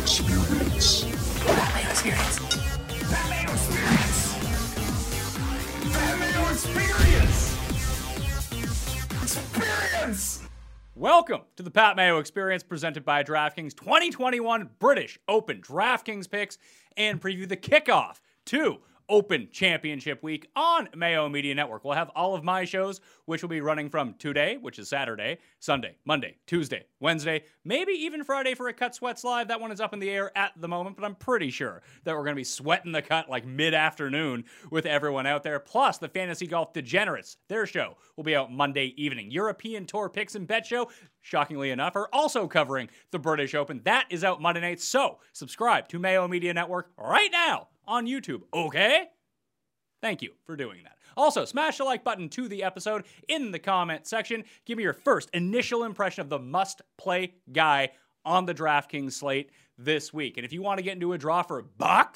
Experience. Pat Mayo Experience. Pat Mayo Experience. Pat Mayo Experience. Experience. Welcome to the Pat Mayo Experience presented by DraftKings 2021 British Open DraftKings picks and preview the kickoff to Open Championship Week on Mayo Media Network. We'll have all of my shows, which will be running from today, which is Saturday, Sunday, Monday, Tuesday, Wednesday, maybe even Friday for a Cut Sweats Live. That one is up in the air at the moment, but I'm pretty sure that we're going to be sweating the cut like mid afternoon with everyone out there. Plus, the Fantasy Golf Degenerates, their show will be out Monday evening. European Tour Picks and Bet Show, shockingly enough, are also covering the British Open. That is out Monday night. So, subscribe to Mayo Media Network right now on YouTube, okay? Thank you for doing that. Also, smash the like button to the episode in the comment section. Give me your first initial impression of the must play guy on the DraftKings slate this week. And if you want to get into a draw for a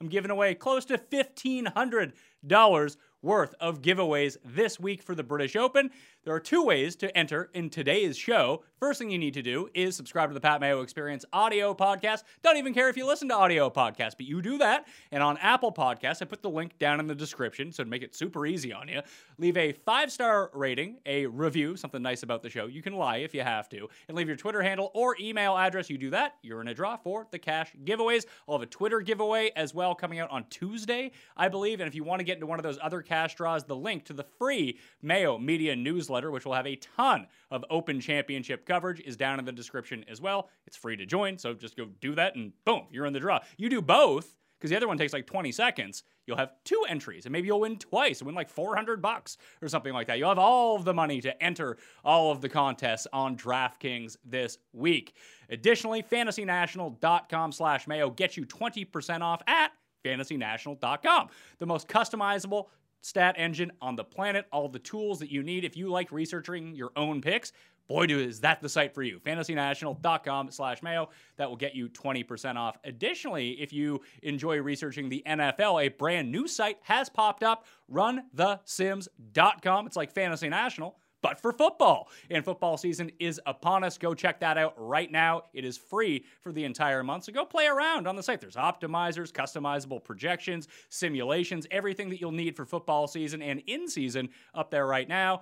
I'm giving away close to $1,500 worth of giveaways this week for the British Open. There are two ways to enter in today's show. First thing you need to do is subscribe to the Pat Mayo Experience audio podcast. Don't even care if you listen to audio podcasts, but you do that. And on Apple Podcasts, I put the link down in the description so to make it super easy on you. Leave a five star rating, a review, something nice about the show. You can lie if you have to, and leave your Twitter handle or email address. You do that, you're in a draw for the cash giveaways. I'll have a Twitter giveaway as well coming out on Tuesday, I believe. And if you want to get into one of those other cash draws, the link to the free Mayo Media newsletter, which will have a ton of Open Championship coverage, is down in the description as well. It's free to join, so just go do that and boom, you're in the draw. You do both because the other one takes like 20 seconds. You'll have two entries, and maybe you'll win twice win like 400 bucks or something like that. You'll have all of the money to enter all of the contests on DraftKings this week. Additionally, FantasyNational.com slash Mayo gets you 20% off at FantasyNational.com. The most customizable stat engine on the planet, all the tools that you need if you like researching your own picks. Boy, do is that the site for you. FantasyNational.com slash Mayo. That will get you 20% off. Additionally, if you enjoy researching the NFL, a brand new site has popped up, runthesims.com. It's like Fantasy National, but for football. And football season is upon us. Go check that out right now. It is free for the entire month. So go play around on the site. There's optimizers, customizable projections, simulations, everything that you'll need for football season and in season up there right now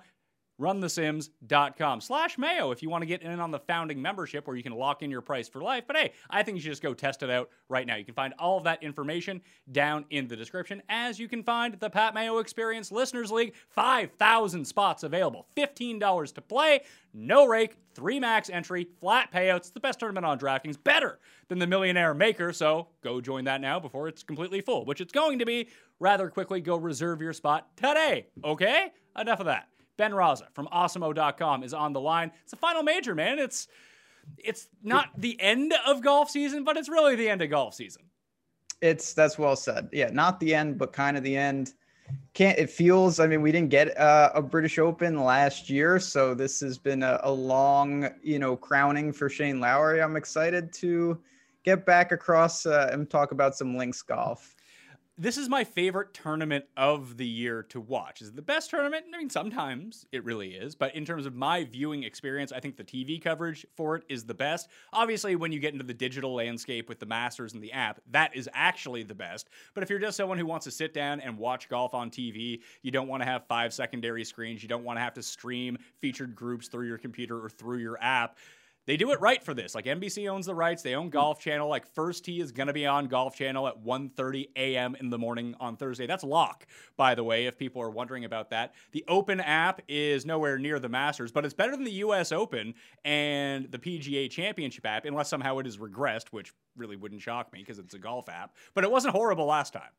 runthesims.com slash mayo if you want to get in on the founding membership where you can lock in your price for life. But hey i think you should just go test it out right now. You can find all of that information down in the description as you can find the pat mayo experience listeners league 5000 spots available. $15 to play no rake three max entry flat payouts the best tournament on draftkings better than the millionaire maker. So go join that now before it's completely full which it's going to be. Rather quickly go reserve your spot today. Okay? Enough of that Ben Rasa from Awesemo.com is on the line. It's the final major, man. It's it's not the end of golf season, but it's really the end of golf season. It's that's well said. Yeah, not the end, but kind of the end. Can't it feels? I mean, we didn't get uh, a British Open last year, so this has been a, a long, you know, crowning for Shane Lowry. I'm excited to get back across uh, and talk about some links golf this is my favorite tournament of the year to watch. Is it the best tournament? I mean, sometimes it really is, but in terms of my viewing experience, I think the TV coverage for it is the best. Obviously, when you get into the digital landscape with the Masters and the app, that is actually the best. But if you're just someone who wants to sit down and watch golf on TV, you don't want to have five secondary screens, you don't want to have to stream featured groups through your computer or through your app they do it right for this. Like NBC owns the rights. They own mm-hmm. Golf Channel. Like First Tee is going to be on Golf Channel at 1:30 a.m. in the morning on Thursday. That's lock, by the way, if people are wondering about that. The Open app is nowhere near the Masters, but it's better than the US Open and the PGA Championship app unless somehow it is regressed, which really wouldn't shock me because it's a golf app. But it wasn't horrible last time.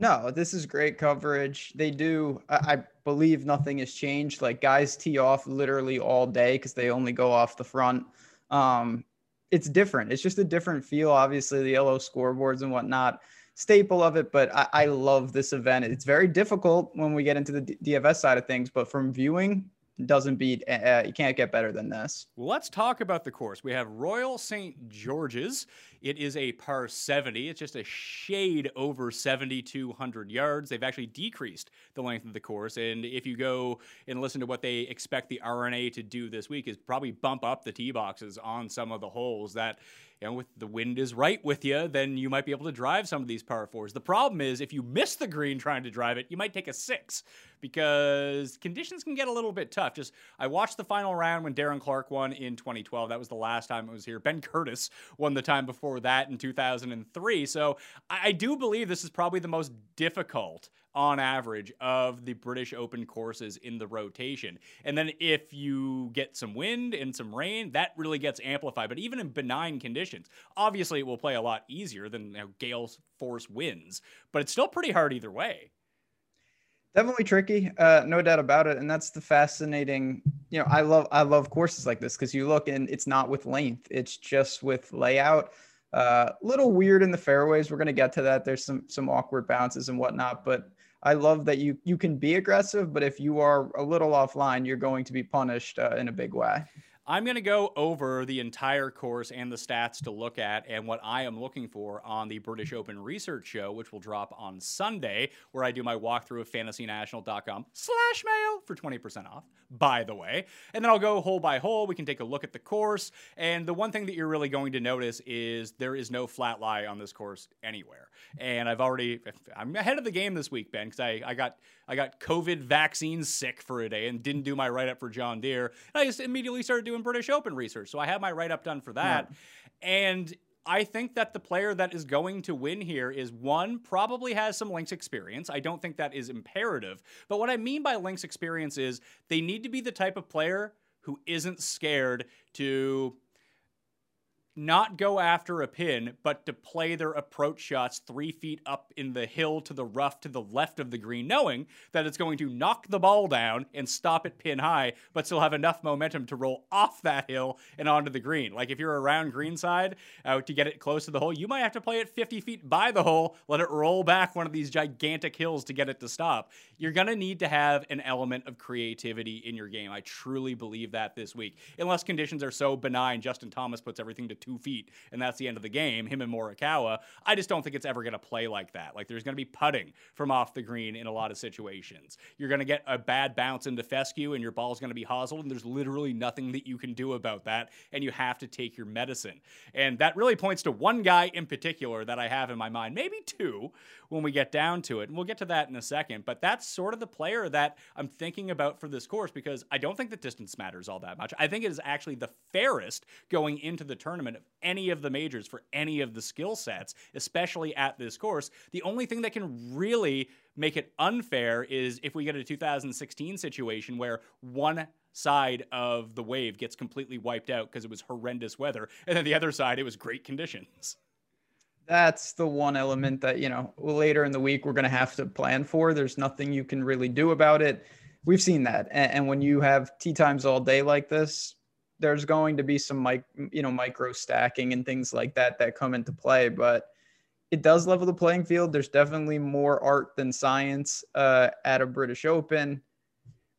No, this is great coverage. They do, I, I believe nothing has changed. Like guys tee off literally all day because they only go off the front. Um, it's different. It's just a different feel. Obviously, the yellow scoreboards and whatnot, staple of it. But I, I love this event. It's very difficult when we get into the DFS side of things, but from viewing, doesn't beat. Uh, you can't get better than this. Well, let's talk about the course. We have Royal St. George's. It is a par 70. It's just a shade over 7,200 yards. They've actually decreased the length of the course. And if you go and listen to what they expect the R&A to do this week, is probably bump up the tee boxes on some of the holes that you know, with the wind is right with you, then you might be able to drive some of these par fours. The problem is if you miss the green trying to drive it, you might take a six because conditions can get a little bit tough. Just I watched the final round when Darren Clarke won in 2012. That was the last time it was here. Ben Curtis won the time before that in 2003. So I, I do believe this is probably the most difficult on average of the British Open courses in the rotation. And then if you get some wind and some rain, that really gets amplified. But even in benign conditions, obviously it will play a lot easier than you know, gale force winds, but it's still pretty hard either way. Definitely tricky, uh, no doubt about it. And that's the fascinating, you know, I love I love courses like this because you look and it's not with length, it's just with layout. A uh, little weird in the fairways. We're gonna get to that. There's some some awkward bounces and whatnot, but I love that you you can be aggressive, but if you are a little offline, you're going to be punished uh, in a big way. I'm going to go over the entire course and the stats to look at and what I am looking for on the British Open Research Show, which will drop on Sunday, where I do my walkthrough of fantasynational.com slash mayo for 20% off, by the way. And then I'll go hole by hole. We can take a look at the course. And the one thing that you're really going to notice is there is no flat lie on this course anywhere. And I've already, I'm ahead of the game this week, Ben, because I, I got I got COVID vaccine sick for a day and didn't do my write up for John Deere. And I just immediately started doing British Open research. So I have my write up done for that. Yeah. And I think that the player that is going to win here is one, probably has some links experience. I don't think that is imperative. But what I mean by links experience is they need to be the type of player who isn't scared to not go after a pin, but to play their approach shots three feet up in the hill to the rough to the left of the green, knowing that it's going to knock the ball down and stop it pin high, but still have enough momentum to roll off that hill and onto the green. Like if you're around greenside uh, to get it close to the hole, you might have to play it 50 feet by the hole, let it roll back one of these gigantic hills to get it to stop. You're going to need to have an element of creativity in your game. I truly believe that this week. Unless conditions are so benign, Justin Thomas puts everything to two feet, and that's the end of the game, him and Morikawa. I just don't think it's ever going to play like that. Like, there's going to be putting from off the green in a lot of situations. You're going to get a bad bounce into fescue, and your ball's going to be hossled, and there's literally nothing that you can do about that, and you have to take your medicine. And that really points to one guy in particular that I have in my mind, maybe two when we get down to it. And we'll get to that in a second. But that's sort of the player that I'm thinking about for this course because I don't think the distance matters all that much. I think it is actually the fairest going into the tournament any of the majors for any of the skill sets, especially at this course. The only thing that can really make it unfair is if we get a 2016 situation where one side of the wave gets completely wiped out because it was horrendous weather, and then the other side, it was great conditions. That's the one element that, you know, later in the week we're going to have to plan for. There's nothing you can really do about it. We've seen that. And, when you have tee times all day like this, there's going to be some mic, you know, micro stacking and things like that that come into play, but it does level the playing field. There's definitely more art than science uh, at a British Open.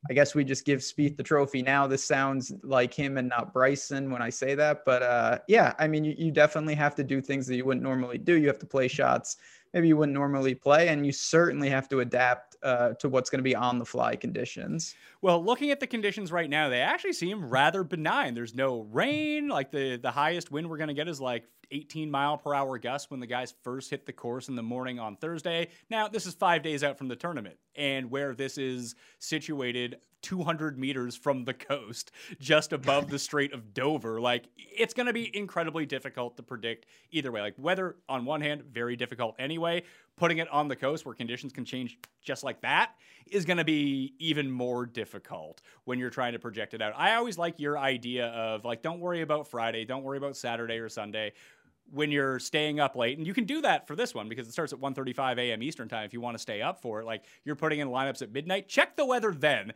I guess we just give Spieth the trophy now. This sounds like him and not Bryson when I say that, but uh, yeah, I mean, you, you definitely have to do things that you wouldn't normally do. You have to play shots maybe you wouldn't normally play, and you certainly have to adapt uh, to what's going to be on the fly conditions. Well, looking at the conditions right now, they actually seem rather benign. There's no rain. Like the the highest wind we're going to get is like 18 mile per hour gusts when the guys first hit the course in the morning on Thursday. Now, this is five days out from the tournament, and where this is situated 200 meters from the coast, just above the Strait of Dover. Like, it's going to be incredibly difficult to predict either way. Like, weather, on one hand, very difficult anyway. Putting it on the coast where conditions can change just like that is going to be even more difficult when you're trying to project it out. I always like your idea of, like, don't worry about Friday, don't worry about Saturday or Sunday when you're staying up late and you can do that for this one because it starts at 1.35 a.m eastern time if you want to stay up for it like you're putting in lineups at midnight check the weather then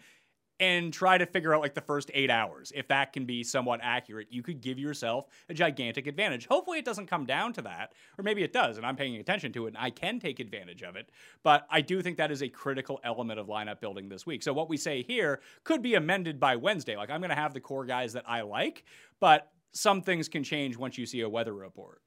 and try to figure out like the first eight hours. If that can be somewhat accurate, you could give yourself a gigantic advantage. Hopefully, it doesn't come down to that, or maybe it does, and I'm paying attention to it and I can take advantage of it. But I do think that is a critical element of lineup building this week. So, what we say here could be amended by Wednesday. Like, I'm going to have the core guys that I like, but some things can change once you see a weather report.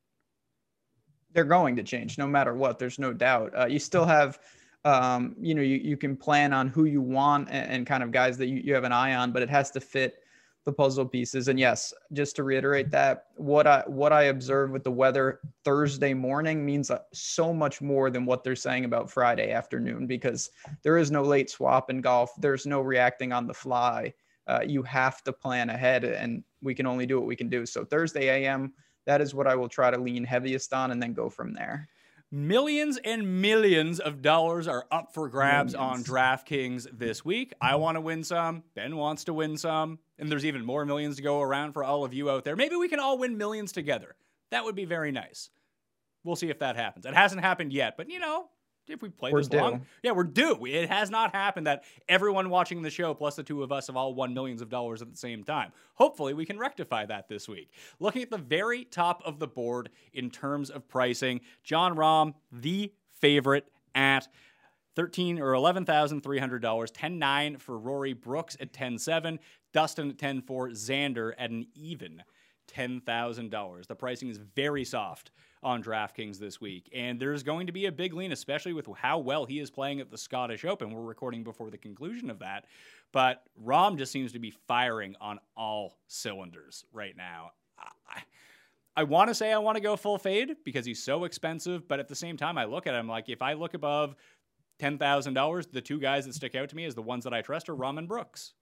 They're going to change no matter what. There's no doubt. Uh, you still have um, you know, you, you can plan on who you want and, and kind of guys that you, you have an eye on, but it has to fit the puzzle pieces. And yes, just to reiterate that, what I what I observed with the weather Thursday morning means so much more than what they're saying about Friday afternoon because there is no late swap in golf. There's no reacting on the fly. Uh, you have to plan ahead, and we can only do what we can do. So Thursday AM, that is what I will try to lean heaviest on, and then go from there. Millions and millions of dollars are up for grabs millions. on DraftKings this week. I want to win some. Ben wants to win some. And there's even more millions to go around for all of you out there. Maybe we can all win millions together. That would be very nice. We'll see if that happens. It hasn't happened yet, but you know, if we play we're this due. long, yeah, we're due. It has not happened that everyone watching the show plus the two of us have all won millions of dollars at the same time. Hopefully, we can rectify that this week. Looking at the very top of the board in terms of pricing, Jon Rahm, the favorite at thirteen or eleven thousand three hundred dollars, ten nine for Rory Brooks at ten seven, Dustin at ten four, Xander at an even ten thousand dollars. The pricing is very soft on DraftKings this week. And there's going to be a big lean, especially with how well he is playing at the Scottish Open. We're recording before the conclusion of that. But Rahm just seems to be firing on all cylinders right now. I, I want to say I want to go full fade because he's so expensive, but at the same time, I look at him like if I look above $10,000, the two guys that stick out to me as the ones that I trust are Rahm and Brooks.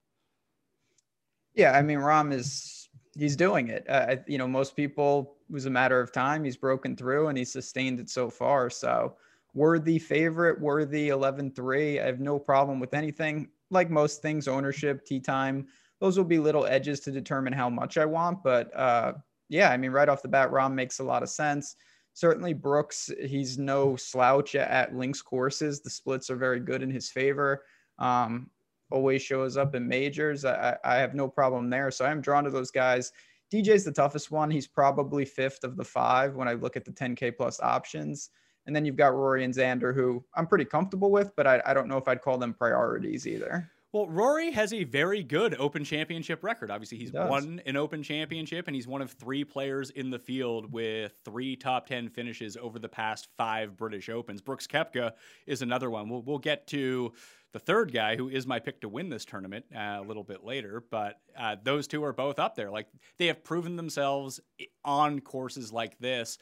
Yeah, I mean, Rahm is he's doing it. Uh, you know, most people was a matter of time. He's broken through and he's sustained it so far. So worthy favorite, worthy 11-3. I have no problem with anything. Like most things, ownership, tee time, those will be little edges to determine how much I want. But uh, yeah, I mean, right off the bat, Rahm makes a lot of sense. Certainly, Brooks, he's no slouch at links courses. The splits are very good in his favor. Um, always shows up in majors. I, I have no problem there. So I'm drawn to those guys. DJ's the toughest one. He's probably fifth of the five when I look at the 10K plus options. And then you've got Rory and Xander, who I'm pretty comfortable with, but I, I don't know if I'd call them priorities either. Well, Rory has a very good Open Championship record. Obviously, he's he won an Open Championship, and he's one of three players in the field with three top 10 finishes over the past five British Opens. Brooks Koepka is another one. We'll, we'll get to the third guy, who is my pick to win this tournament uh, a little bit later, but uh, those two are both up there. Like they have proven themselves on courses like this.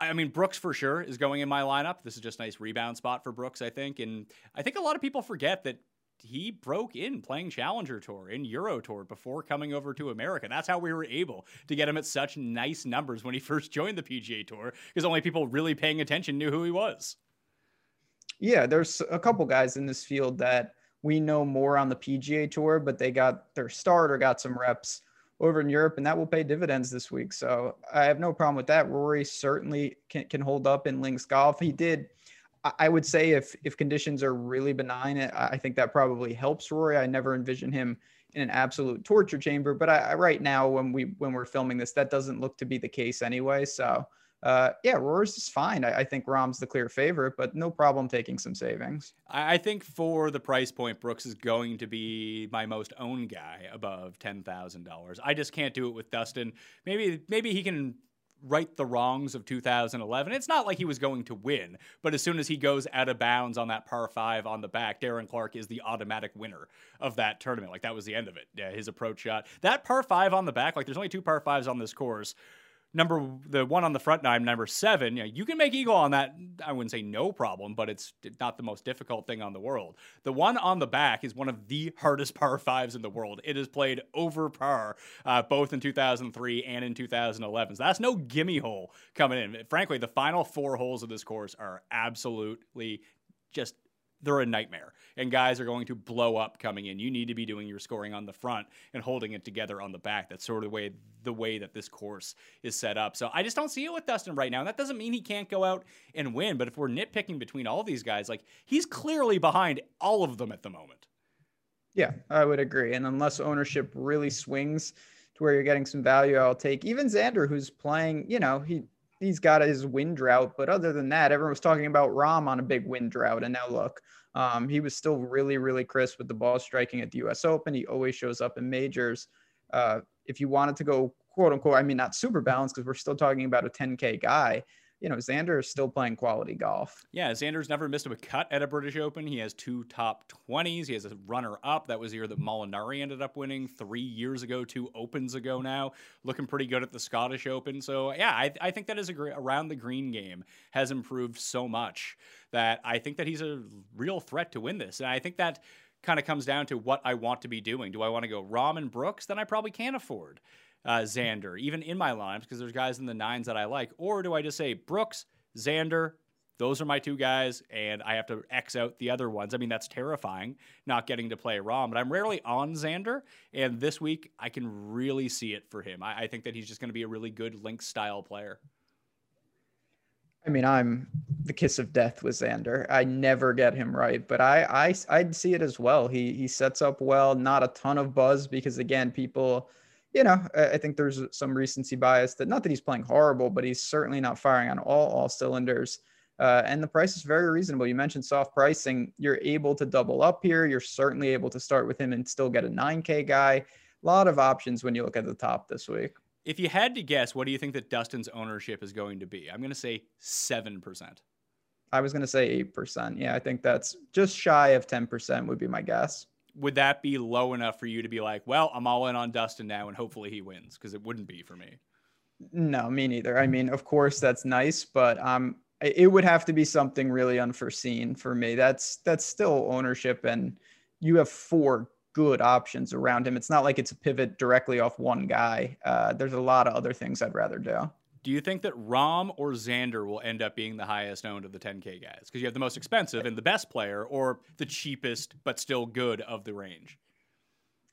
I mean, Brooks for sure is going in my lineup. This is just a nice rebound spot for Brooks, I think. And I think a lot of people forget that he broke in playing Challenger Tour in Euro Tour before coming over to America. That's how we were able to get him at such nice numbers when he first joined the PGA Tour, because only people really paying attention knew who he was. Yeah, there's a couple guys in this field that we know more on the PGA Tour, but they got their start or got some reps over in Europe, and that will pay dividends this week. So I have no problem with that. Rory certainly can, can hold up in links golf. He did. I would say if if conditions are really benign, I think that probably helps Rory. I never envision him in an absolute torture chamber, but I, I right now when we when we're filming this, that doesn't look to be the case anyway. So uh, yeah, Roars is fine. I, I, think Rahm's the clear favorite, but no problem taking some savings. I think for the price point, Brooks is going to be my most owned guy above ten thousand dollars. I just can't do it with Dustin. Maybe maybe he can right the wrongs of 2011. It's not like he was going to win, but as soon as he goes out of bounds on that par five on the back, Darren Clarke is the automatic winner of that tournament. Like that was the end of it. Yeah, his approach shot. That par five on the back, like there's only two par fives on this course number the one on the front nine, number seven, you, know, you can make eagle on that. I wouldn't say no problem, but it's not the most difficult thing on the world. The one on the back is one of the hardest par fives in the world. It is played over par uh, both in 2003 and in 2011. So that's no gimme hole coming in. Frankly, the final four holes of this course are absolutely just they're a nightmare and guys are going to blow up coming in. You need to be doing your scoring on the front and holding it together on the back. That's sort of the way the way that this course is set up. So I just don't see it with Dustin right now. And that doesn't mean he can't go out and win, but if we're nitpicking between all these guys, like he's clearly behind all of them at the moment. Yeah, I would agree. And unless ownership really swings to where you're getting some value, I'll take even Xander, who's playing, you know, he he's got his wind drought, but other than that, everyone was talking about Rahm on a big wind drought, and now look, um, he was still really, really crisp with the ball striking at the U.S. Open. He always shows up in majors. Uh, if you wanted to go quote unquote, I mean not super balanced because we're still talking about a 10K guy. You know, Xander is still playing quality golf. Yeah, Xander's never missed a cut at a British Open. He has two top 20s. He has a runner up. That was the year that Molinari ended up winning three years ago, two Opens ago now. Looking pretty good at the Scottish Open. So, yeah, I, I think that is a around the green game has improved so much that I think that he's a real threat to win this. And I think that kind of comes down to what I want to be doing. Do I want to go Rahm and Brooks? Then I probably can't afford uh, Xander, even in my lineups, because there's guys in the nines that I like. Or do I just say Brooks, Xander, those are my two guys, and I have to X out the other ones. I mean, that's terrifying not getting to play Rahm, but I'm rarely on Xander, and this week I can really see it for him. I, I think that he's just going to be a really good link style player. I mean, I'm the kiss of death with Xander. I never get him right, but I, I, I'd see it as well. He, he sets up well, not a ton of buzz because again, people you know, I think there's some recency bias that not that he's playing horrible, but he's certainly not firing on all all cylinders. Uh, and the price is very reasonable. You mentioned soft pricing. You're able to double up here. You're certainly able to start with him and still get a 9K guy. A lot of options when you look at the top this week. If you had to guess, what do you think that Dustin's ownership is going to be? I'm going to say 7%. I was going to say 8%. Yeah, I think that's just shy of 10% would be my guess would that be low enough for you to be like, well, I'm all in on Dustin now and hopefully he wins? Because it wouldn't be for me. No, me neither. I mean, of course that's nice, but um, it would have to be something really unforeseen for me. That's that's still ownership, and you have four good options around him. It's not like it's a pivot directly off one guy. Uh, there's a lot of other things I'd rather do. Do you think that Rahm or Xander will end up being the highest owned of the 10K guys? Because you have the most expensive and the best player, or the cheapest but still good of the range?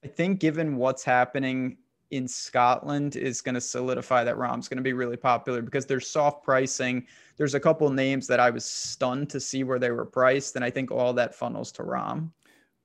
I think given what's happening in Scotland is going to solidify that Rahm's going to be really popular because there's soft pricing. There's a couple names that I was stunned to see where they were priced, and I think all that funnels to Rahm.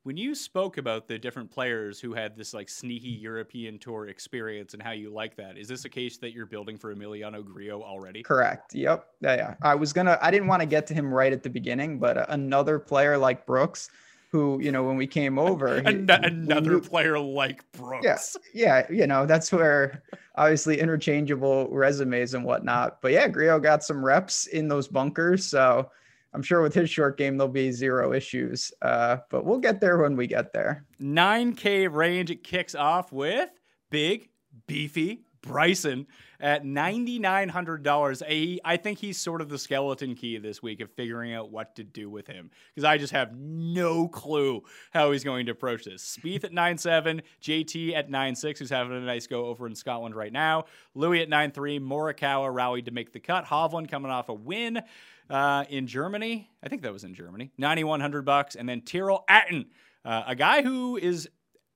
When you spoke about the different players who had this like sneaky European tour experience and how you like that, is this a case that you're building for Emiliano Grillo already? Correct. Yep. Yeah, yeah. I was gonna. I didn't want to get to him right at the beginning, but uh, another player like Brooks, who you know when we came over, he, another player like Brooks. Yeah, yeah. You know that's where obviously interchangeable resumes and whatnot. But yeah, Grillo got some reps in those bunkers, so I'm sure with his short game, there'll be zero issues. Uh, but we'll get there when we get there. 9K range. Kicks off with big, beefy Bryson at $9,900. I think he's sort of the skeleton key this week of figuring out what to do with him because I just have no clue how he's going to approach this. Spieth at 9.7, JT at 9.6, who's having a nice go over in Scotland right now. Louis at 9.3, Morikawa rallied to make the cut. Hovland coming off a win uh, in Germany. I think that was in Germany. 9100 bucks and then Tyrrell Hatton, uh, a guy who is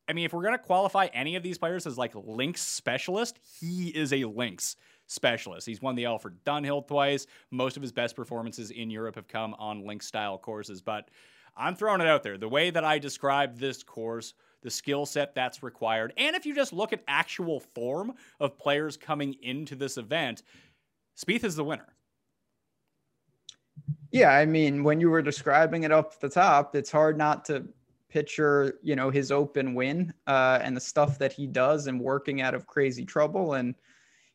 I mean, if we're going to qualify any of these players as like links specialist, he is a links specialist. He's won the Alfred Dunhill twice. Most of his best performances in Europe have come on link style courses, but I'm throwing it out there. The way that I describe this course, the skill set that's required, and if you just look at actual form of players coming into this event, Spieth is the winner. Yeah, I mean, when you were describing it up the top, it's hard not to picture, you know, his open win uh, and the stuff that he does and working out of crazy trouble. And,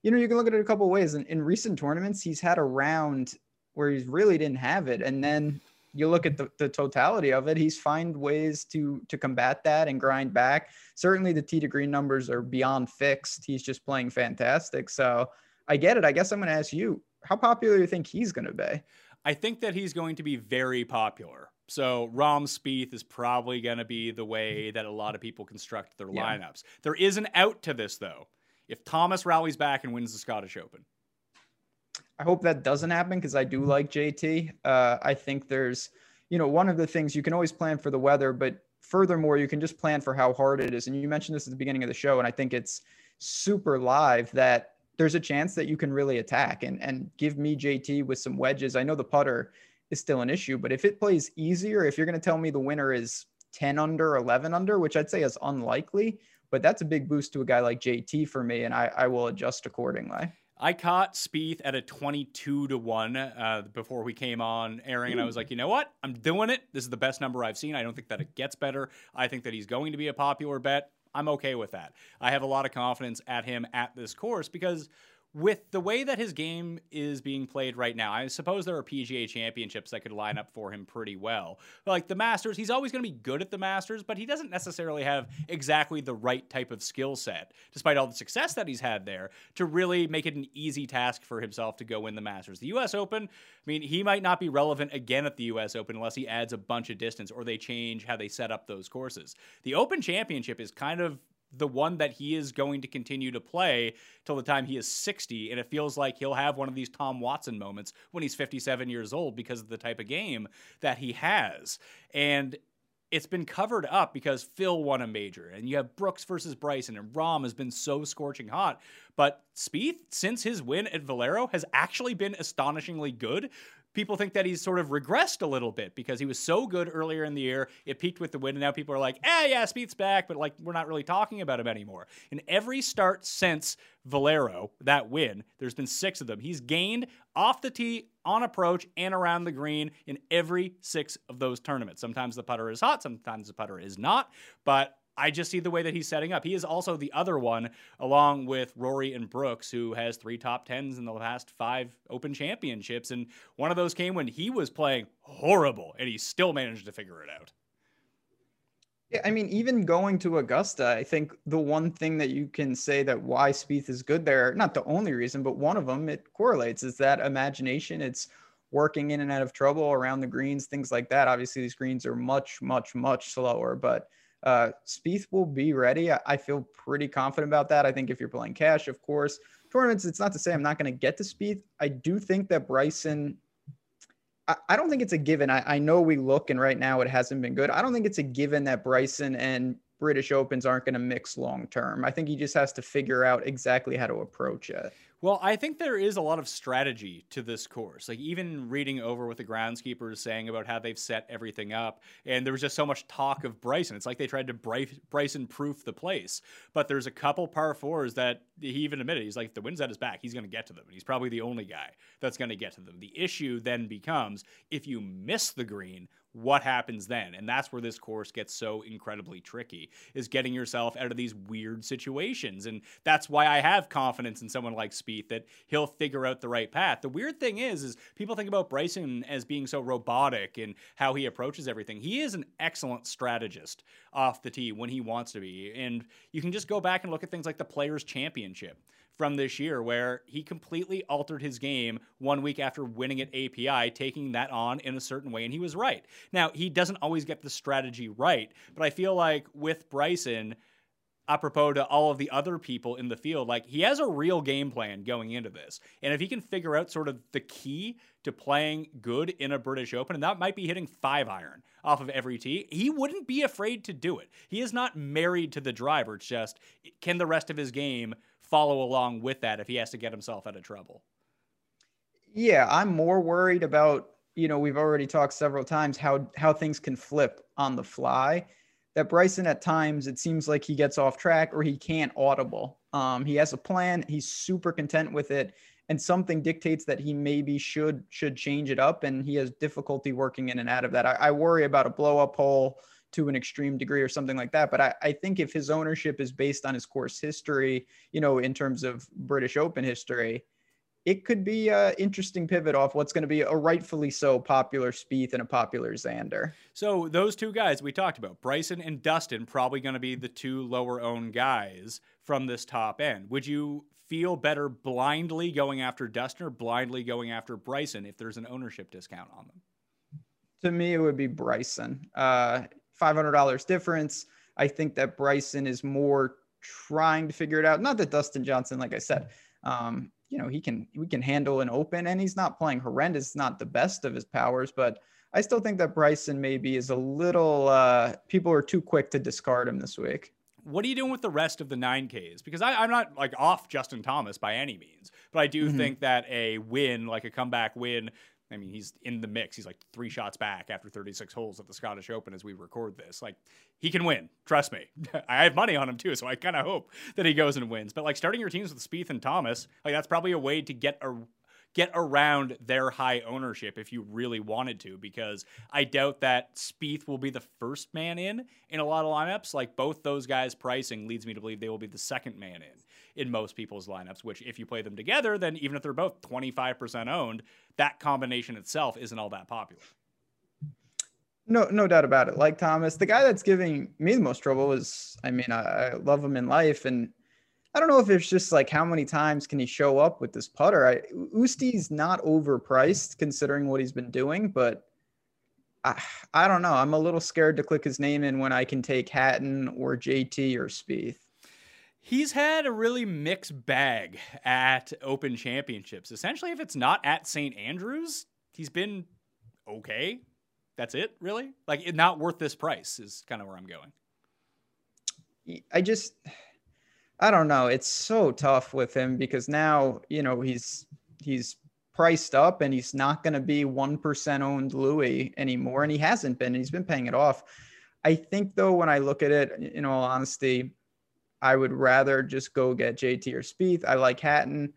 you know, you can look at it a couple ways. In, in recent tournaments, he's had a round where he really didn't have it. And then you look at the, the totality of it, he's find ways to to combat that and grind back. Certainly the T to green numbers are beyond fixed. He's just playing fantastic. So I get it. I guess I'm going to ask you, how popular do you think he's going to be? I think that he's going to be very popular. So Rahm Spieth is probably going to be the way that a lot of people construct their yeah. lineups. There is an out to this though. If Thomas rallies back and wins the Scottish Open. I hope that doesn't happen because I do like JT. Uh, I think there's, you know, one of the things you can always plan for the weather, but furthermore, you can just plan for how hard it is. And you mentioned this at the beginning of the show, and I think it's super live that there's a chance that you can really attack and and give me JT with some wedges. I know the putter is still an issue, but if it plays easier, if you're going to tell me the winner is 10 under, 11 under, which I'd say is unlikely, but that's a big boost to a guy like JT for me, and I, I will adjust accordingly. I caught Spieth at a 22 to 1 uh, before we came on airing, and I was like, you know what? I'm doing it. This is the best number I've seen. I don't think that it gets better. I think that he's going to be a popular bet. I'm okay with that. I have a lot of confidence at him at this course because with the way that his game is being played right now, I suppose there are PGA championships that could line up for him pretty well. Like the Masters, he's always going to be good at the Masters, but he doesn't necessarily have exactly the right type of skill set, despite all the success that he's had there, to really make it an easy task for himself to go win the Masters. The US Open, I mean, he might not be relevant again at the US Open unless he adds a bunch of distance or they change how they set up those courses. The Open Championship is kind of the one that he is going to continue to play till the time he is 60. And it feels like he'll have one of these Tom Watson moments when he's 57 years old because of the type of game that he has. And it's been covered up because Phil won a major, and you have Brooks versus Bryson, and Rahm has been so scorching hot. But Spieth, since his win at Valero, has actually been astonishingly good people think that he's sort of regressed a little bit because he was so good earlier in the year. It peaked with the win, and now people are like, "Eh, yeah, Spieth's back," but like we're not really talking about him anymore. In every start since Valero, that win, there's been six of them. He's gained off the tee, on approach, and around the green in every six of those tournaments. Sometimes the putter is hot, sometimes the putter is not, but I just see the way that he's setting up. He is also the other one, along with Rory and Brooks, who has three top tens in the last five Open Championships. And one of those came when he was playing horrible, and he still managed to figure it out. Yeah, I mean, even going to Augusta, I think the one thing that you can say that why Spieth is good there, not the only reason, but one of them, it correlates, is that imagination. It's working in and out of trouble around the greens, things like that. Obviously, these greens are much, much, much slower, but uh, Spieth will be ready. I, I, feel pretty confident about that. I think if you're playing cash, of course, tournaments, it's not to say I'm not going to get to Spieth. I do think that Bryson, I, I don't think it's a given. I, I know we look and right now it hasn't been good. I don't think it's a given that Bryson and British Opens aren't going to mix long term. I think he just has to figure out exactly how to approach it. Well, I think there is a lot of strategy to this course. Like even reading over what the groundskeepers saying about how they've set everything up, and there was just so much talk of Bryson. It's like they tried to Bryson proof the place. But there's a couple par fours that he even admitted he's like the wind's at his back. He's going to get to them, and he's probably the only guy that's going to get to them. The issue then becomes if you miss the green, what happens then? And that's where this course gets so incredibly tricky is getting yourself out of these weird situations. And that's why i have confidence in someone like Spieth that he'll figure out the right path. The weird thing is is people think about bryson as being so robotic and how he approaches everything. He is an excellent strategist off the tee when he wants to be. And you can just go back and look at things like the players championship from this year where he completely altered his game one week after winning at API, taking that on in a certain way, and he was right. Now, he doesn't always get the strategy right, but I feel like with Bryson, apropos to all of the other people in the field, like he has a real game plan going into this. And if he can figure out sort of the key to playing good in a British Open, and that might be hitting five iron off of every tee, he wouldn't be afraid to do it. He is not married to the driver. It's just, can the rest of his game follow along with that if he has to get himself out of trouble. Yeah, I'm more worried about, you know, we've already talked several times how how things can flip on the fly. That Bryson at times it seems like he gets off track or he can't audible. Um, he has a plan, he's super content with it, and something dictates that he maybe should should change it up, and he has difficulty working in and out of that. I, I worry about a blow up hole to an extreme degree or something like that. But I, I think if his ownership is based on his course history, you know, in terms of British Open history, it could be an interesting pivot off what's going to be a rightfully so popular Spieth and a popular Xander. So those two guys we talked about, Bryson and Dustin, probably going to be the two lower owned guys from this top end. Would you feel better blindly going after Dustin or blindly going after Bryson if there's an ownership discount on them? To me, it would be Bryson. Uh, $500 difference. I think that Bryson is more trying to figure it out. Not that Dustin Johnson, like I said, um, you know, he can we can handle an open, and he's not playing horrendous. Not the best of his powers, but I still think that Bryson maybe is a little. Uh, people are too quick to discard him this week. What are you doing with the rest of the 9Ks? Because I, am not like off Justin Thomas by any means, but I do mm-hmm. think that a win, like a comeback win, I mean, he's in the mix. He's like three shots back after 36 holes at the Scottish Open as we record this. Like, he can win. Trust me. I have money on him too, so I kind of hope that he goes and wins. But like starting your teams with Spieth and Thomas, like that's probably a way to get a get around their high ownership if you really wanted to, because I doubt that Spieth will be the first man in in a lot of lineups. Like both those guys' pricing leads me to believe they will be the second man in in most people's lineups, which if you play them together, then even if they're both 25% owned, that combination itself isn't all that popular. No, no doubt about it. Like Thomas, the guy that's giving me the most trouble is, I mean, I, I love him in life, and I don't know if it's just like how many times can he show up with this putter. I Usti's not overpriced considering what he's been doing, but I, I don't know. I'm a little scared to click his name in when I can take Hatton or JT or Spieth. He's had a really mixed bag at Open Championships. Essentially, if it's not at St. Andrews, he's been okay. That's it, really. Like, not worth this price is kind of where I'm going. I just, I don't know. It's so tough with him because now, you know, he's he's priced up and he's not going to be 1% owned Louis anymore. And he hasn't been, he's been paying it off. I think though, when I look at it, in all honesty, I would rather just go get JT or Spieth. I like Hatton.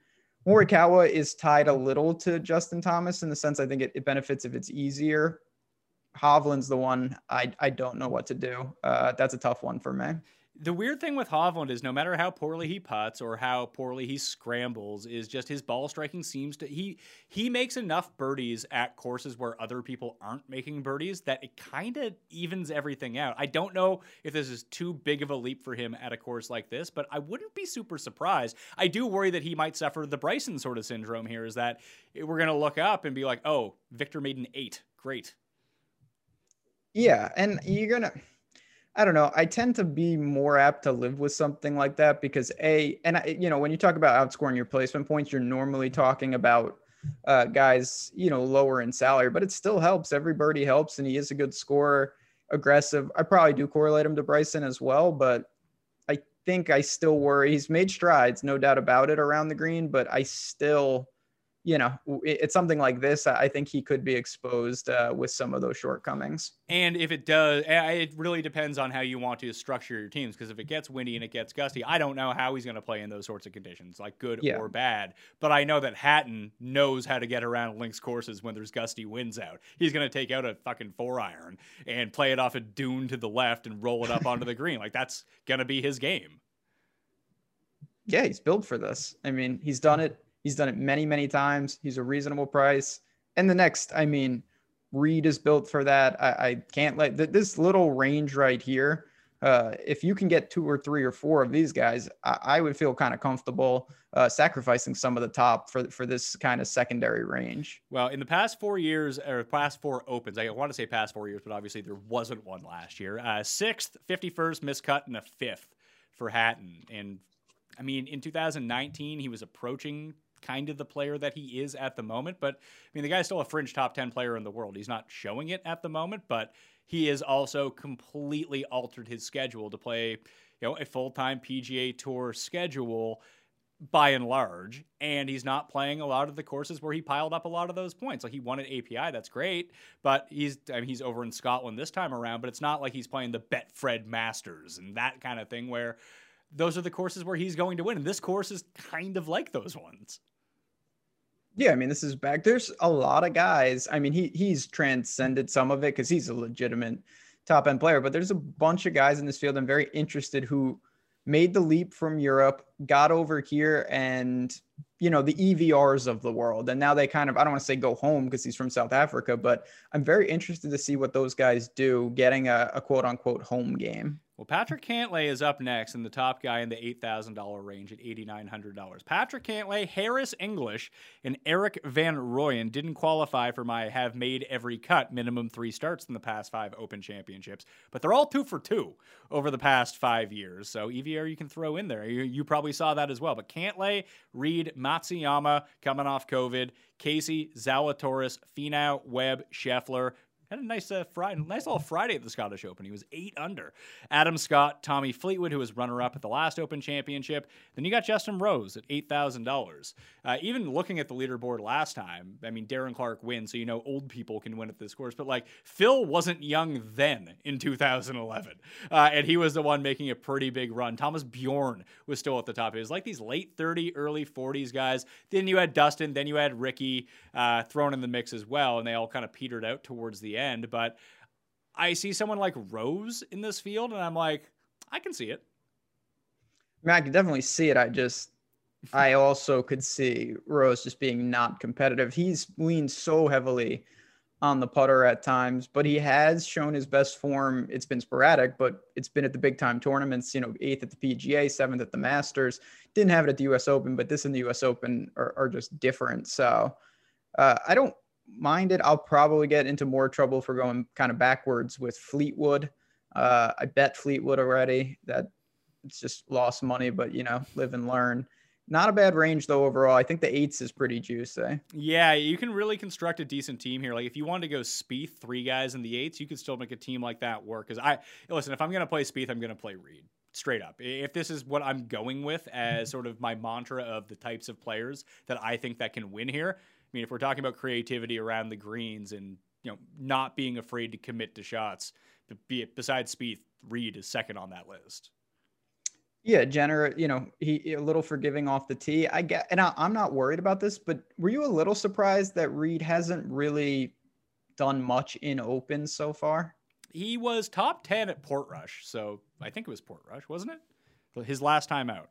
Morikawa is tied a little to Justin Thomas in the sense I think it, it benefits if it's easier. Hovland's the one I, I don't know what to do. Uh, that's a tough one for me. The weird thing with Hovland is no matter how poorly he puts or how poorly he scrambles, is just his ball striking seems to he he makes enough birdies at courses where other people aren't making birdies that it kind of evens everything out. I don't know if this is too big of a leap for him at a course like this, but I wouldn't be super surprised. I do worry that he might suffer the Bryson sort of syndrome here is that we're going to look up and be like, "Oh, Viktor made an 8. Great." Yeah, and you're to I don't know. I tend to be more apt to live with something like that because a and I, you know when you talk about outscoring your placement points, you're normally talking about uh, guys you know lower in salary, but it still helps. Every birdie helps, and he is a good scorer, aggressive. I probably do correlate him to Bryson as well, but I think I still worry. He's made strides, no doubt about it, around the green, but I still you know, it's something like this. I think he could be exposed uh, with some of those shortcomings. And if it does, it really depends on how you want to structure your teams. Because if it gets windy and it gets gusty, I don't know how he's going to play in those sorts of conditions, like good yeah. or bad. But I know that Hatton knows how to get around links courses when there's gusty winds out. He's going to take out a fucking four iron and play it off a dune to the left and roll it up onto the green. Like that's going to be his game. Yeah, he's built for this. I mean, he's done it He's done it many, many times. He's a reasonable price. And the next, I mean, Reed is built for that. I, I can't let th- this little range right here. Uh, if you can get two or three or four of these guys, I, I would feel kind of comfortable uh, sacrificing some of the top for for this kind of secondary range. Well, in the past four years or past four opens, I want to say past four years, but obviously there wasn't one last year. Uh, sixth, fifty first miscut, and a fifth for Hatton. And I mean, in 2019, he was approaching kind of the player that he is at the moment. But I mean, the guy's still a fringe top 10 player in the world. He's not showing it at the moment, but he has also completely altered his schedule to play, you know, a full time PGA Tour schedule by and large, and he's not playing a lot of the courses where he piled up a lot of those points. Like he won at API, that's great, but he's I mean, he's over in Scotland this time around. But it's not like he's playing the Betfred Masters and that kind of thing where those are the courses where he's going to win, and this course is kind of like those ones. Yeah, I mean, this is back. There's a lot of guys. I mean, he he's transcended some of it because he's a legitimate top end player, but there's a bunch of guys in this field I'm very interested who made the leap from Europe, got over here, and you know the EVRs of the world, and now they kind of I don't want to say go home because he's from South Africa, but I'm very interested to see what those guys do, getting a, a quote unquote home game. Well, Patrick Cantlay is up next and the top guy in the $8,000 range at $8,900. Patrick Cantlay, Harris English, and Erik van Rooyen didn't qualify for my have made every cut minimum three starts in the past five Open Championships, but they're all two for two over the past five years. So EVR you can throw in there. You, you probably saw that as well. But Cantlay, Reed, Matsuyama coming off COVID, Casey, Zalatoris, Finau, Webb, Scheffler, had a nice uh, Friday, nice little Friday at the Scottish Open. He was eight under. Adam Scott, Tommy Fleetwood, who was runner up at the last Open Championship. Then you got Justin Rose at eight thousand uh, dollars. Even looking at the leaderboard last time, I mean Darren Clarke wins, so you know old people can win at this course. But like Phil wasn't young then in 2011, uh, and he was the one making a pretty big run. Thomas Bjorn was still at the top. It was like these late 30, early 40s guys. Then you had Dustin, then you had Rickie uh, thrown in the mix as well, and they all kind of petered out towards the end. But I see someone like Rose in this field, and I'm like, I can see it. I, mean, I can definitely see it. I just, I also could see Rose just being not competitive. He's leaned so heavily on the putter at times, but he has shown his best form. It's been sporadic, but it's been at the big time tournaments, you know, eighth at the PGA, seventh at the Masters. Didn't have it at the US Open, but this and the US Open are, are just different. So uh, I don't mind it. I'll probably get into more trouble for going kind of backwards with Fleetwood. Uh, I bet Fleetwood already that it's just lost money, but you know, live and learn. Not a bad range though overall. I think the eights is pretty juicy. Yeah, you can really construct a decent team here. Like if you wanted to go Spieth, three guys in the eights, you could still make a team like that work. Because I listen, if I'm gonna play Spieth, I'm gonna play Reed straight up. If this is what I'm going with as sort of my mantra of the types of players that I think that can win here. I mean, if we're talking about creativity around the greens and you know not being afraid to commit to shots, be it besides Spieth, Reed is second on that list. Yeah, Jenner, you know, he a little forgiving off the tee. I get, and I, am not worried about this, but were you a little surprised that Reed hasn't really done much in Open so far? He was top ten at Portrush, so I think it was Portrush, wasn't it? His last time out.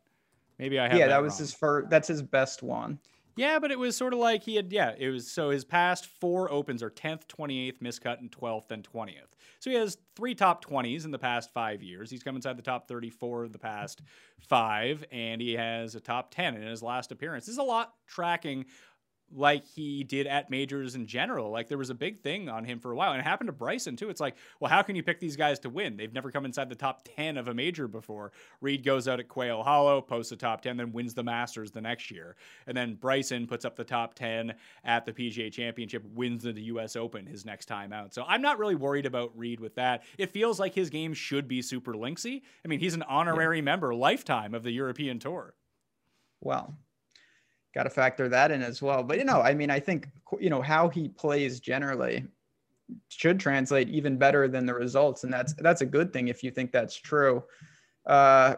Maybe I have. Yeah, that, that was wrong. his first. That's his best one. Yeah, but it was sort of like he had, yeah, it was so his past four opens are 10th, 28th, miscut, and 12th and 20th. So he has three top 20s in the past five years. He's come inside the top 34 of the past five, and he has a top 10 in his last appearance. This is a lot tracking like he did at majors in general. Like there was a big thing on him for a while, and it happened to Bryson too. It's like, well, how can you pick these guys to win? They've never come inside the top ten of a major before. Reed goes out at Quail Hollow, posts the top ten, then wins the Masters the next year, and then Bryson puts up the top ten at the PGA Championship, wins the U.S. Open his next time out. So I'm not really worried about Reed with that. It feels like his game should be super linksy. I mean, he's an honorary yeah. member, lifetime of the European Tour. Well, got to factor that in as well. But you know, I mean, I think you know how he plays generally should translate even better than the results, and that's that's a good thing if you think that's true. Uh,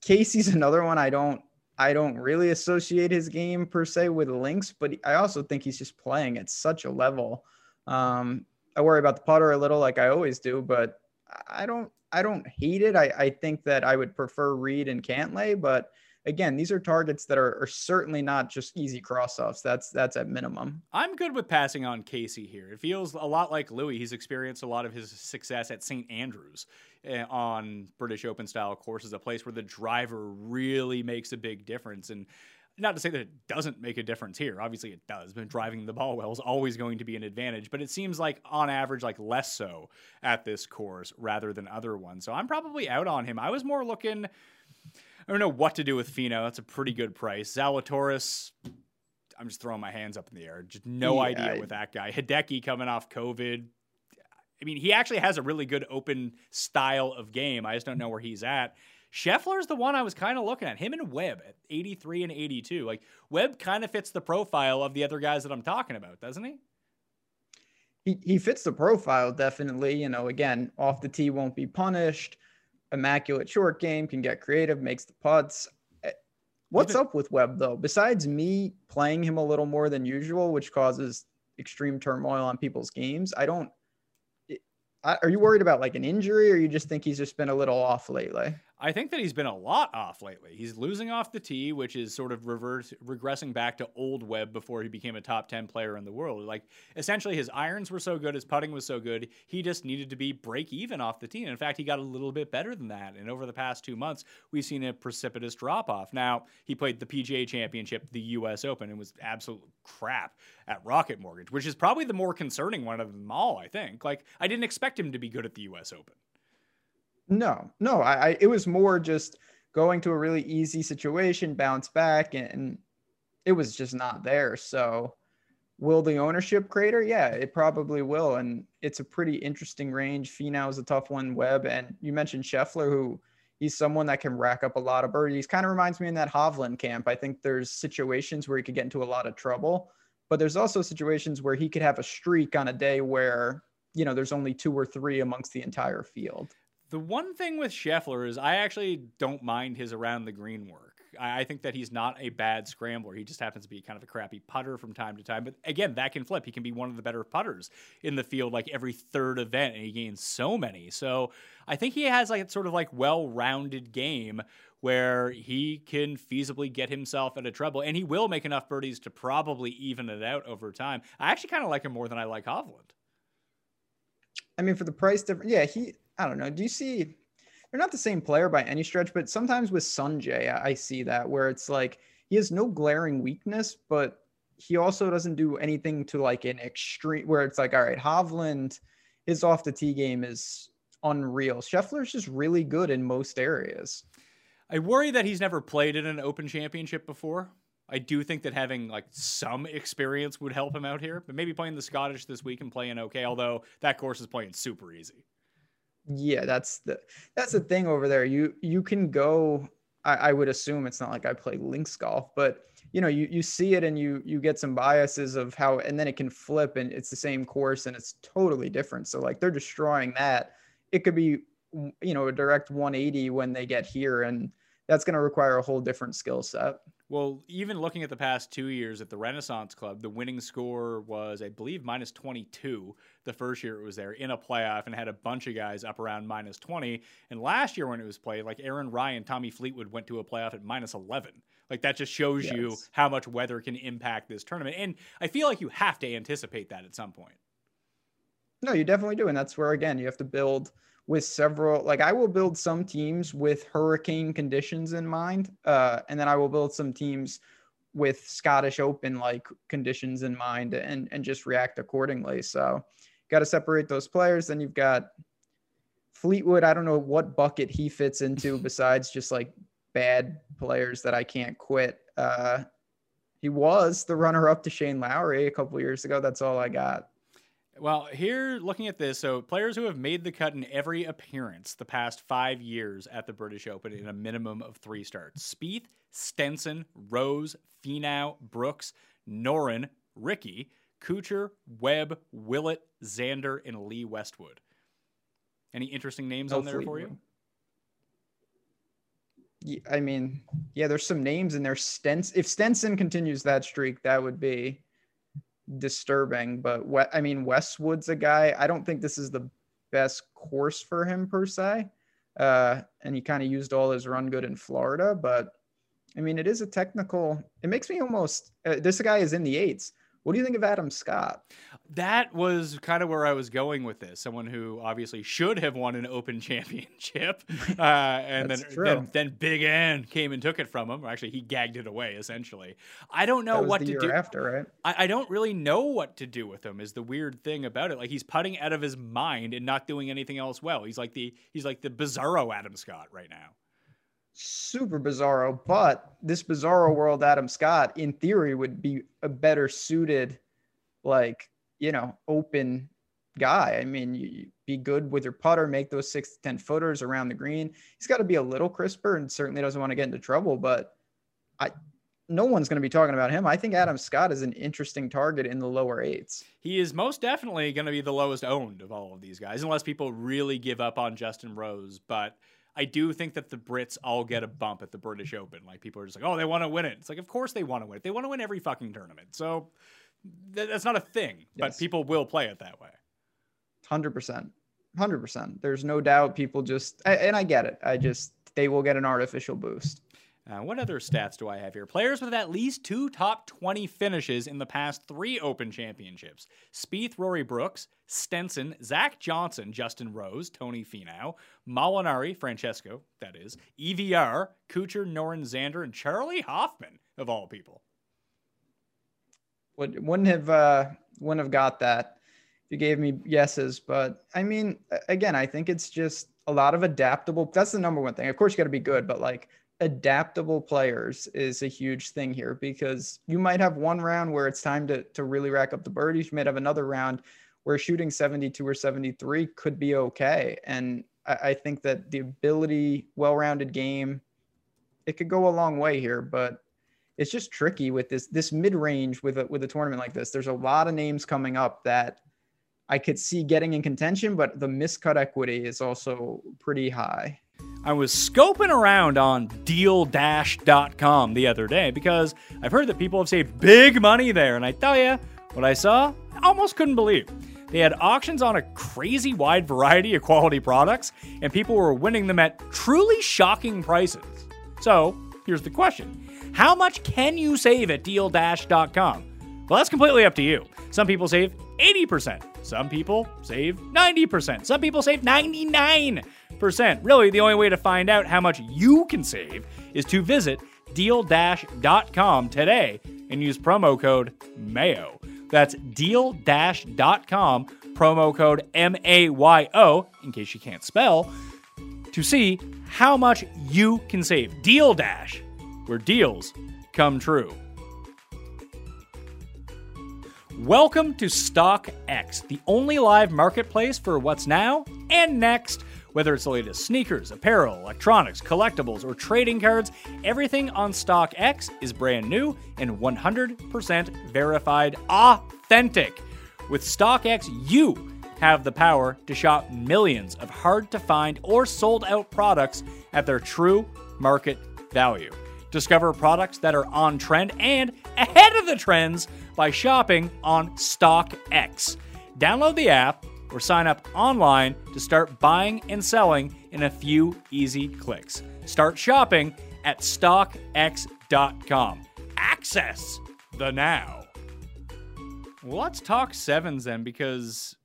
Casey's another one I don't I don't really associate his game per se with links, but I also think he's just playing at such a level. Um, I worry about the putter a little, like I always do, but I don't I don't hate it. I, I think that I would prefer Reed and Cantlay, but again, these are targets that are, are certainly not just easy cross offs. That's that's at minimum. I'm good with passing on Casey here. It feels a lot like Louis. He's experienced a lot of his success at St. Andrews eh, on British Open style courses, a place where the driver really makes a big difference. And not to say that it doesn't make a difference here. Obviously, it does. But driving the ball well is always going to be an advantage. But it seems like, on average, like less so at this course rather than other ones. So I'm probably out on him. I was more looking I don't know what to do with Finau. That's a pretty good price. Zalatoris, I'm just throwing my hands up in the air. Just no yeah, idea I, with that guy. Hideki coming off COVID. I mean, he actually has a really good open style of game. I just don't know where he's at. Scheffler's the one I was kind of looking at. Him and Webb at 83 and 82. Like Webb kind of fits the profile of the other guys that I'm talking about, doesn't he? He he fits the profile definitely. You know, again, off the tee won't be punished immaculate short game, can get creative, makes the putts. Eh, what's up with Webb though? Besides me playing him a little more than usual, which causes extreme turmoil on people's games, I don't. Are you worried about like an injury, or you just think he's just been a little off lately? I think that he's been a lot off lately. He's losing off the tee, which is sort of reverse regressing back to old Webb before he became a top 10 player in the world. Like essentially his irons were so good, his putting was so good, he just needed to be break even off the tee. And in fact, he got a little bit better than that. And over the past 2 months, we've seen a precipitous drop off. Now, he played the PGA Championship, the US Open and was absolute crap at Rocket Mortgage, which is probably the more concerning one of them all, I think. Like I didn't expect him to be good at the US Open. No, no, I, I, it was more just going to a really easy situation, bounce back, and, and it was just not there. So, will the ownership crater? Yeah, it probably will, and it's a pretty interesting range. Finau is a tough one. Webb, and you mentioned Scheffler, who he's someone that can rack up a lot of birdies. Kind of reminds me in that Hovland camp. I think there's situations where he could get into a lot of trouble, but there's also situations where he could have a streak on a day where you know there's only two or three amongst the entire field. The one thing with Scheffler is I actually don't mind his around the green work. I, I think that he's not a bad scrambler. He just happens to be kind of a crappy putter from time to time. But again, that can flip. He can be one of the better putters in the field, like every third event, and he gains so many. So I think he has like a sort of like well-rounded game where he can feasibly get himself at a treble, and he will make enough birdies to probably even it out over time. I actually kind of like him more than I like Hovland. I mean, for the price difference, yeah, he. I don't know. Do you see? They're not the same player by any stretch, but sometimes with Sungjae, I, see that where it's like he has no glaring weakness, but he also doesn't do anything to like an extreme where it's like, all right, Hovland, his off the tee game is unreal. Scheffler's just really good in most areas. I worry that he's never played in an Open Championship before. I do think that having like some experience would help him out here, but maybe playing the Scottish this week and playing okay. Although that course is playing super easy. Yeah, that's the that's the thing over there. You you can go. I, I would assume it's not like I play links golf, but you know you you see it and you you get some biases of how, and then it can flip and it's the same course and it's totally different. So like they're destroying that. It could be you know a direct 180 when they get here and that's going to require a whole different skill set well even looking at the past two years at the renaissance club the winning score was i believe minus 22 the first year it was there in a playoff and had a bunch of guys up around minus 20 and last year when it was played like aaron rai and tommy fleetwood went to a playoff at minus 11 like that just shows yes. you how much weather can impact this tournament. And i feel like you have to anticipate that at some point. No you definitely do. And that's where again you have to build with several like I will build some teams with hurricane conditions in mind, uh, and then I will build some teams with Scottish Open like conditions in mind and and just react accordingly. So got to separate those players. Then you've got Fleetwood. I don't know what bucket he fits into besides just like bad players that I can't quit. Uh, he was the runner up to Shane Lowry a couple years ago. That's all I got. Well, here looking at this, so players who have made the cut in every appearance the past five years at the British Open in a minimum of three starts: Spieth, Stenson, Rose, Finau, Brooks, Noren, Rickie, Kuchar, Webb, Willett, Xander, and Lee Westwood. Any interesting names on oh, there for you? Yeah, I mean, yeah, there's some names in there. Stenson, if Stenson continues that streak, that would be disturbing. But what I mean, Westwood's a guy. I don't think this is the best course for him per se. Uh, and he kind of used all his run good in Florida, but I mean, it is a technical. It makes me almost. Uh, this guy is in the eights. What do you think of Adam Scott? That was kind of where I was going with this. Someone who obviously should have won an Open Championship, uh, and then, then, then Big N came and took it from him. Or actually, he gagged it away. Essentially, I don't know what to do after. Right? I, I don't really know what to do with him. Is the weird thing about it? Like he's putting out of his mind and not doing anything else well. He's like the he's like the bizarro Adam Scott right now super bizarro, but this bizarro world Adam Scott in theory would be a better suited like, you know, open guy. I mean, you be good with your putter, make those 6 to 10 footers around the green. He's got to be a little crisper and certainly doesn't want to get into trouble, but I no one's going to be talking about him. I think Adam Scott is an interesting target in the lower eights. He is most definitely going to be the lowest owned of all of these guys, unless people really give up on Justin Rose. But I do think that the Brits all get a bump at the British Open. Like people are just like, oh, they want to win it. It's like, of course they want to win it. They want to win every fucking tournament. So th- that's not a thing, yes. but people will play it that way. Hundred percent, hundred percent. There's no doubt. People just, and I get it. I just they will get an artificial boost. Uh, what other stats do I have here? Players with at least two top 20 finishes in the past three Open Championships Spieth, Rory Brooks, Stenson, Zach Johnson, Justin Rose, Tony Finau, Molinari, Francesco, that is, EVR, Kuchar, Noren Xander, and Charley Hoffman, of all people. Would, wouldn't have uh, wouldn't have got that if you gave me yeses, but I mean, again, I think it's just a lot of adaptable. That's the number one thing. Of course, you got to be good, but like adaptable players is a huge thing here because you might have one round where it's time to, to really rack up the birdies. You might have another round where shooting 72 or 73 could be okay. And I, I think that the ability, well rounded game, it could go a long way here, but it's just tricky with this this mid range with a with a tournament like this. There's a lot of names coming up that I could see getting in contention, but the miscut equity is also pretty high. I was scoping around on deal-dash.com the other day because I've heard that people have saved big money there, and I tell you, what I saw, I almost couldn't believe. They had auctions on a crazy wide variety of quality products, and people were winning them at truly shocking prices. So here's the question How much can you save at deal-dash.com? Well, that's completely up to you. Some people save 80%. Some people save 90%. Some people save 99%. Really, the only way to find out how much you can save is to visit deal-dash.com today and use promo code MAYO. That's deal-dash.com, promo code M A Y O, in case you can't spell, to see how much you can save. Deal Dash, where deals come true. Welcome to StockX, the only live marketplace for what's now and next. Whether it's the latest sneakers, apparel, electronics, collectibles, or trading cards, everything on StockX is brand new and 100% verified authentic. With StockX, you have the power to shop millions of hard to find or sold out products at their true market value. Discover products that are on trend and ahead of the trends by shopping on StockX. Download the app or sign up online to start buying and selling in a few easy clicks. Start shopping at StockX.com. Access the now. Well, let's talk sevens then, because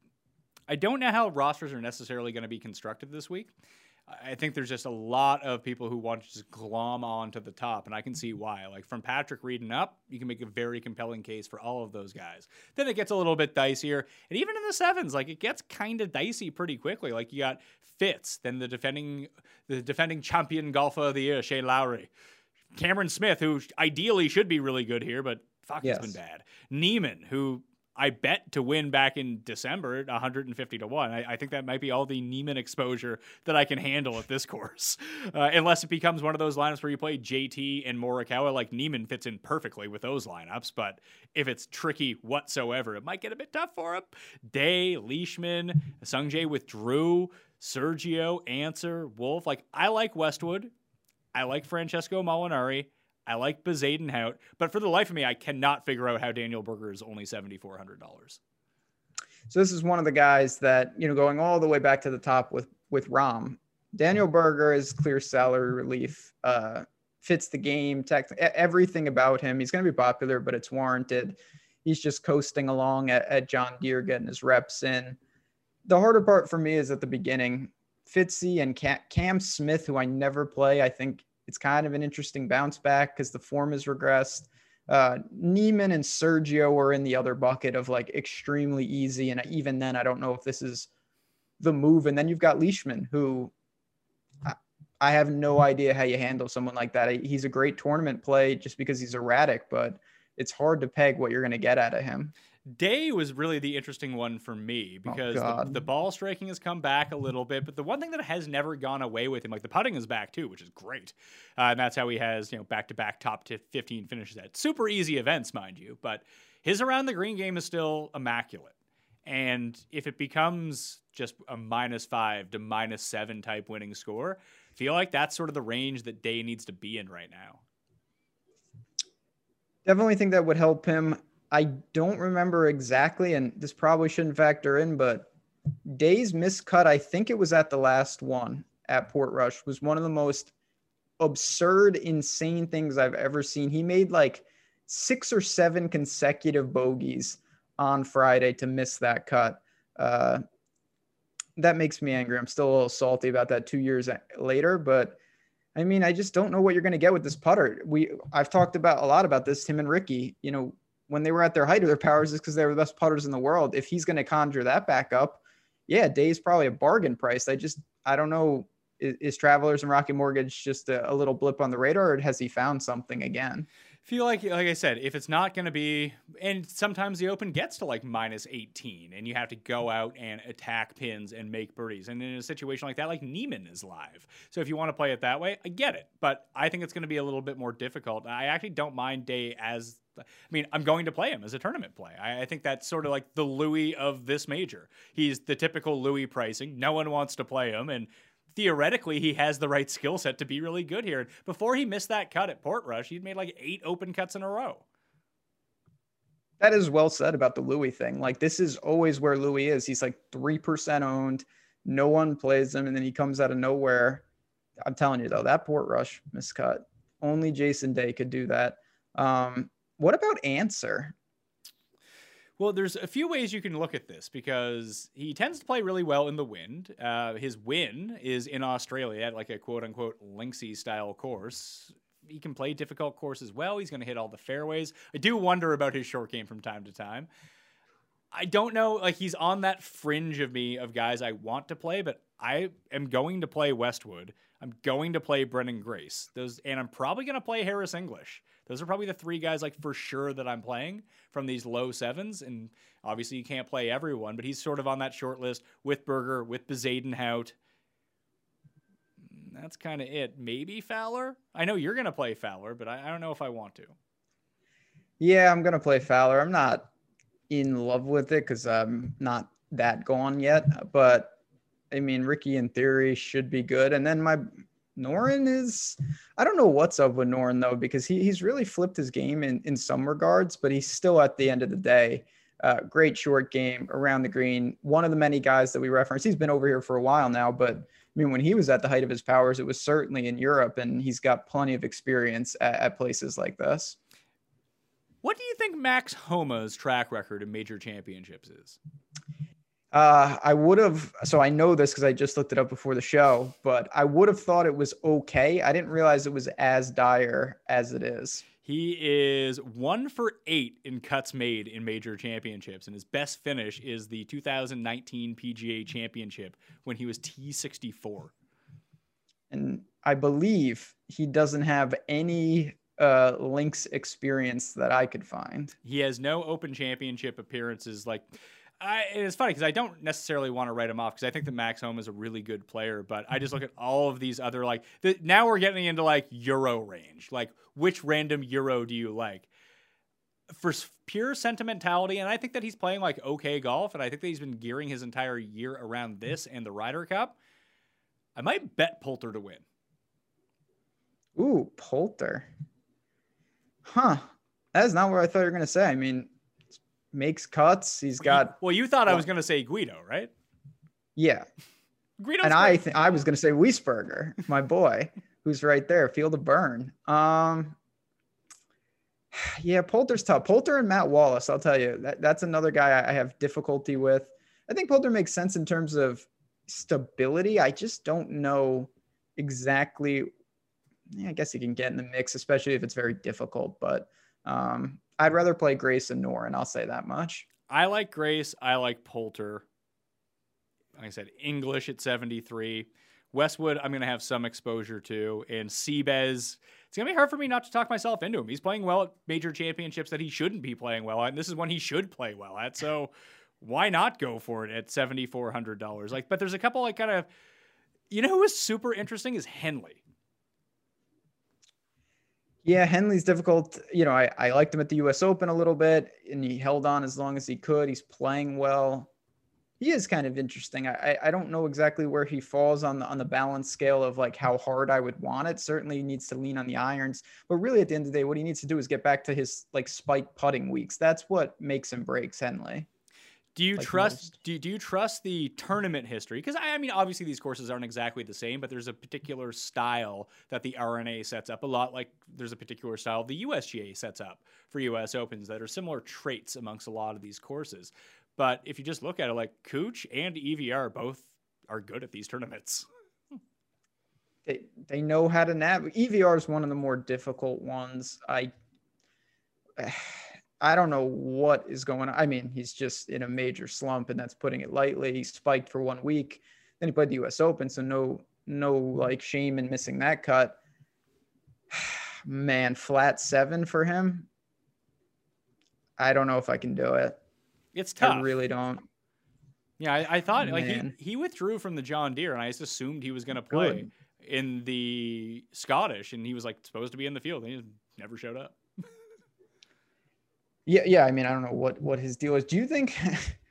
I don't know how rosters are necessarily going to be constructed this week. I think there's just a lot of people who want to just glom on to the top, and I can see mm-hmm. why. Like from Patrick Reed and up, you can make a very compelling case for all of those guys. Then it gets a little bit dicier, and even in the sevens, like it gets kind of dicey pretty quickly. Like you got Fitz, then the defending the defending champion golfer of the year, Shane Lowry, Cameron Smith, who ideally should be really good here, but fuck, Yes. it's been bad. Niemann, who I bet to win back in December at 150 to 1. I, I think that might be all the Niemann exposure that I can handle at this course. Uh, unless it becomes one of those lineups where you play JT and Morikawa, like Niemann fits in perfectly with those lineups. But if it's tricky whatsoever, it might get a bit tough for him. Day, Leishman, Sungjae with Drew, Sergio, Ancer, Wolff. Like, I like Westwood. I like Francesco Molinari. I like Bezuidenhout, but for the life of me, I cannot figure out how Daniel Berger is only seventy four hundred dollars. So this is one of the guys that you know going all the way back to the top with with Rahm. Daniel Berger is clear salary relief. Uh, fits the game. Tech, everything about him. He's going to be popular, but it's warranted. He's just coasting along at, at John Deere, getting his reps in. The harder part for me is at the beginning. Fitzy and Cam Smith, who I never play. I think it's kind of an interesting bounce back because the form has regressed. Uh, Niemann and Sergio are in the other bucket of like extremely easy. And even then, I don't know if this is the move. And then you've got Leishman, who I, I have no idea how you handle someone like that. He's a great tournament play just because he's erratic, but it's hard to peg what you're going to get out of him. Day was really the interesting one for me because the, the ball striking has come back a little bit, but the one thing that has never gone away with him, like the putting is back too, which is great, uh, and that's how he has you know back to back top to 15 finishes at super easy events, mind you. But his around the green game is still immaculate, and if it becomes just a minus five to minus seven type winning score, I feel like that's sort of the range that Day needs to be in right now. Definitely think that would help him. I don't remember exactly, and this probably shouldn't factor in, but Day's miscut, I think it was at the last one at Portrush, was one of the most absurd, insane things I've ever seen. He made like six or seven consecutive bogeys on Friday to miss that cut. Uh, that makes me angry. I'm still a little salty about that two years later, but I mean, I just don't know what you're going to get with this putter. We I've talked about a lot about this. Him and Rickie, you know, when they were at their height of their powers, is because they were the best putters in the world. If he's going to conjure that back up, yeah, Day's probably a bargain price. I just I don't know. Is, is Travelers and Rocket Mortgage just a, a little blip on the radar, or has he found something again? feel like like i said if it's not going to be and sometimes the open gets to like minus 18 and you have to go out and attack pins and make birdies and in a situation like that like niemann is live so if you want to play it that way i get it but i think it's going to be a little bit more difficult i actually don't mind day as I mean, I'm going to play him as a tournament play. I, I think that's sort of like the Louis of this major. He's the typical Louis pricing. No one wants to play him, and theoretically he has the right skill set to be really good here. Before he missed that cut at Portrush, he'd made like eight open cuts in a row. That is well said about the Louis thing. Like this is always where Louis is. He's like three percent owned. No one plays him, and then he comes out of nowhere. I'm telling you though, that Portrush miscut. Only Jason Day could do that. Um, what about Ancer? Well, there's a few ways you can look at this because he tends to play really well in the wind. Uh, his win is in Australia at like a quote unquote linksy style course. He can play difficult courses well. He's going to hit all the fairways. I do wonder about his short game from time to time. I don't know. Like he's on that fringe of me of guys I want to play, but I am going to play Westwood. I'm going to play Branden Grace. Those, and I'm probably going to play Harris English. Those are probably the three guys like for sure that I'm playing from these low sevens. And obviously you can't play everyone, but he's sort of on that short list with Berger, with Bezuidenhout. That's kind of it. Maybe Fowler. I know you're going to play Fowler, but I, I don't know if I want to. Yeah, I'm gonna play Fowler. I'm not in love with it because I'm not that gone yet. But I mean, Rickie in theory should be good. And then my Noren is I don't know what's up with Noren though, because he, he's really flipped his game in, in some regards, but he's still at the end of the day, uh, great short game around the green. One of the many guys that we reference. He's been over here for a while now, but I mean, when he was at the height of his powers, it was certainly in Europe, and he's got plenty of experience at, at places like this. What do you think Max Homa's track record in major championships is? Uh, I would have. So I know this because I just looked it up before the show, but I would have thought it was okay. I didn't realize it was as dire as it is. He is one for eight in cuts made in major championships, and his best finish is the 2019 PGA Championship when he was T64. And I believe he doesn't have any uh, links experience that I could find. He has no Open Championship appearances. Like, I, it's funny because I don't necessarily want to write him off because I think that Max Homa is a really good player, but I just look at all of these other like the, now we're getting into like Euro range. Like, which random Euro do you like? For pure sentimentality, and I think that he's playing like okay golf, and I think that he's been gearing his entire year around this and the Ryder Cup. I might bet Poulter to win. Ooh, Poulter. Huh. That is not what I thought you were going to say. I mean, makes cuts. He's got. Well, you thought I was going to say Guido, right? Yeah. Guido. And I think I was going to say Wiesberger, my boy, who's right there. Feel the burn. Um. Yeah, Poulter's tough. Poulter and Matt Wallace, I'll tell you, that, that's another guy I have difficulty with. I think Poulter makes sense in terms of stability. I just don't know exactly. Yeah, I guess he can get in the mix, especially if it's very difficult. But um, I'd rather play Grace and Noren. I'll say that much. I like Grace. I like Poulter. Like I said, English at 73. Westwood, I'm going to have some exposure to. And Seabez, it's going to be hard for me not to talk myself into him. He's playing well at major championships that he shouldn't be playing well at. And this is one he should play well at. So why not go for it at $7,400? Like, but there's a couple like kind of, you know who is super interesting is Henley. Yeah, Henley's difficult. You know, I, I liked him at the US Open a little bit and he held on as long as he could. He's playing well. He is kind of interesting. I, I don't know exactly where he falls on the on the balance scale of like how hard I would want it. Certainly he needs to lean on the irons, but really at the end of the day, what he needs to do is get back to his like spike putting weeks. That's what makes and breaks Henley. Do you like trust? Do you, do you trust the tournament history? Because I, I, mean, obviously these courses aren't exactly the same, but there's a particular style that the R&A sets up a lot. Like there's a particular style the USGA sets up for U.S. Opens that are similar traits amongst a lot of these courses. But if you just look at it, like Cooch and EVR both are good at these tournaments. They they know how to navigate. EVR is one of the more difficult ones. I. I don't know what is going on. I mean, he's just in a major slump, and that's putting it lightly. He spiked for one week, then he played the U.S. Open, so no, no like shame in missing that cut. Man, flat seven for him. I don't know if I can do it. It's tough. I really don't. Yeah, I, I thought Man. like he, he withdrew from the John Deere, and I just assumed he was going to play Good. in the Scottish, and he was like supposed to be in the field, and he never showed up. Yeah, yeah. I mean, I don't know what what his deal is. Do you think?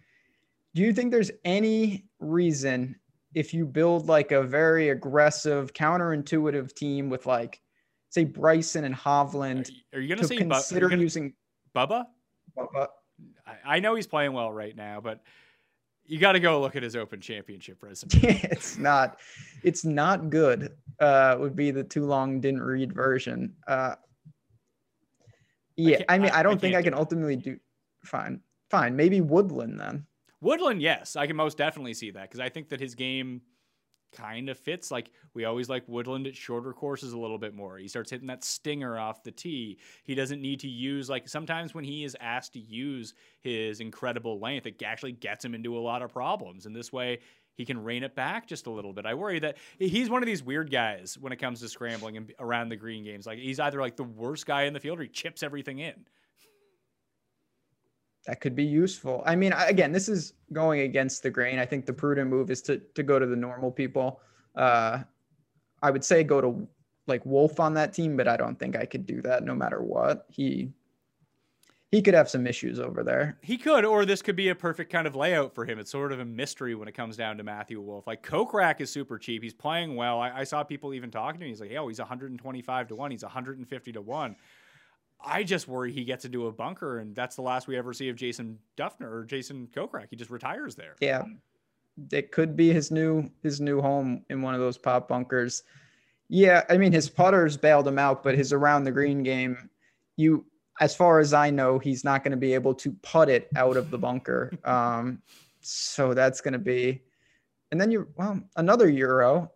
do you think there's any reason if you build like a very aggressive, counterintuitive team with like, say, Bryson and Hovland? Are you going to say consider gonna, using Bubba? Bubba. I, I know he's playing well right now, but you got to go look at his Open Championship resume. it's not, it's not good. uh, would be the too long didn't read version. Uh, yeah, can't- I, mean, I- I don't I think I can do ultimately do. Fine, fine. Maybe Woodland then. Woodland, yes, I can most definitely see that because I think that his game kind of fits. Like we always like Woodland at shorter courses a little bit more. He starts hitting that stinger off the tee. He doesn't need to use like sometimes when he is asked to use his incredible length, it actually gets him into a lot of problems. And this way, he can rein it back just a little bit. I worry that he's one of these weird guys when it comes to scrambling and around the green games. Like he's either like the worst guy in the field or he chips everything in. that could be useful. I mean, again, this is going against the grain. I think the prudent move is to to go to the normal people. Uh, I would say go to like Wolff on that team, but I don't think I could do that no matter what. He he could have some issues over there. He could, or this could be a perfect kind of layout for him. It's sort of a mystery when it comes down to Matthew Wolff. Like Kokrak is super cheap. He's playing well. I, I saw people even talking to him. He's like, hey, "Oh, he's 125 to one. He's 150 to one." I just worry he gets into a bunker, and that's the last we ever see of Jason Dufner or Jason Kokrak. He just retires there. Yeah, it could be his new his new home in one of those pot bunkers. Yeah, I mean his putters bailed him out, but his around the green game, you as far as I know, he's not going to be able to putt it out of the bunker. Um, so that's going to be, and then you well another Euro.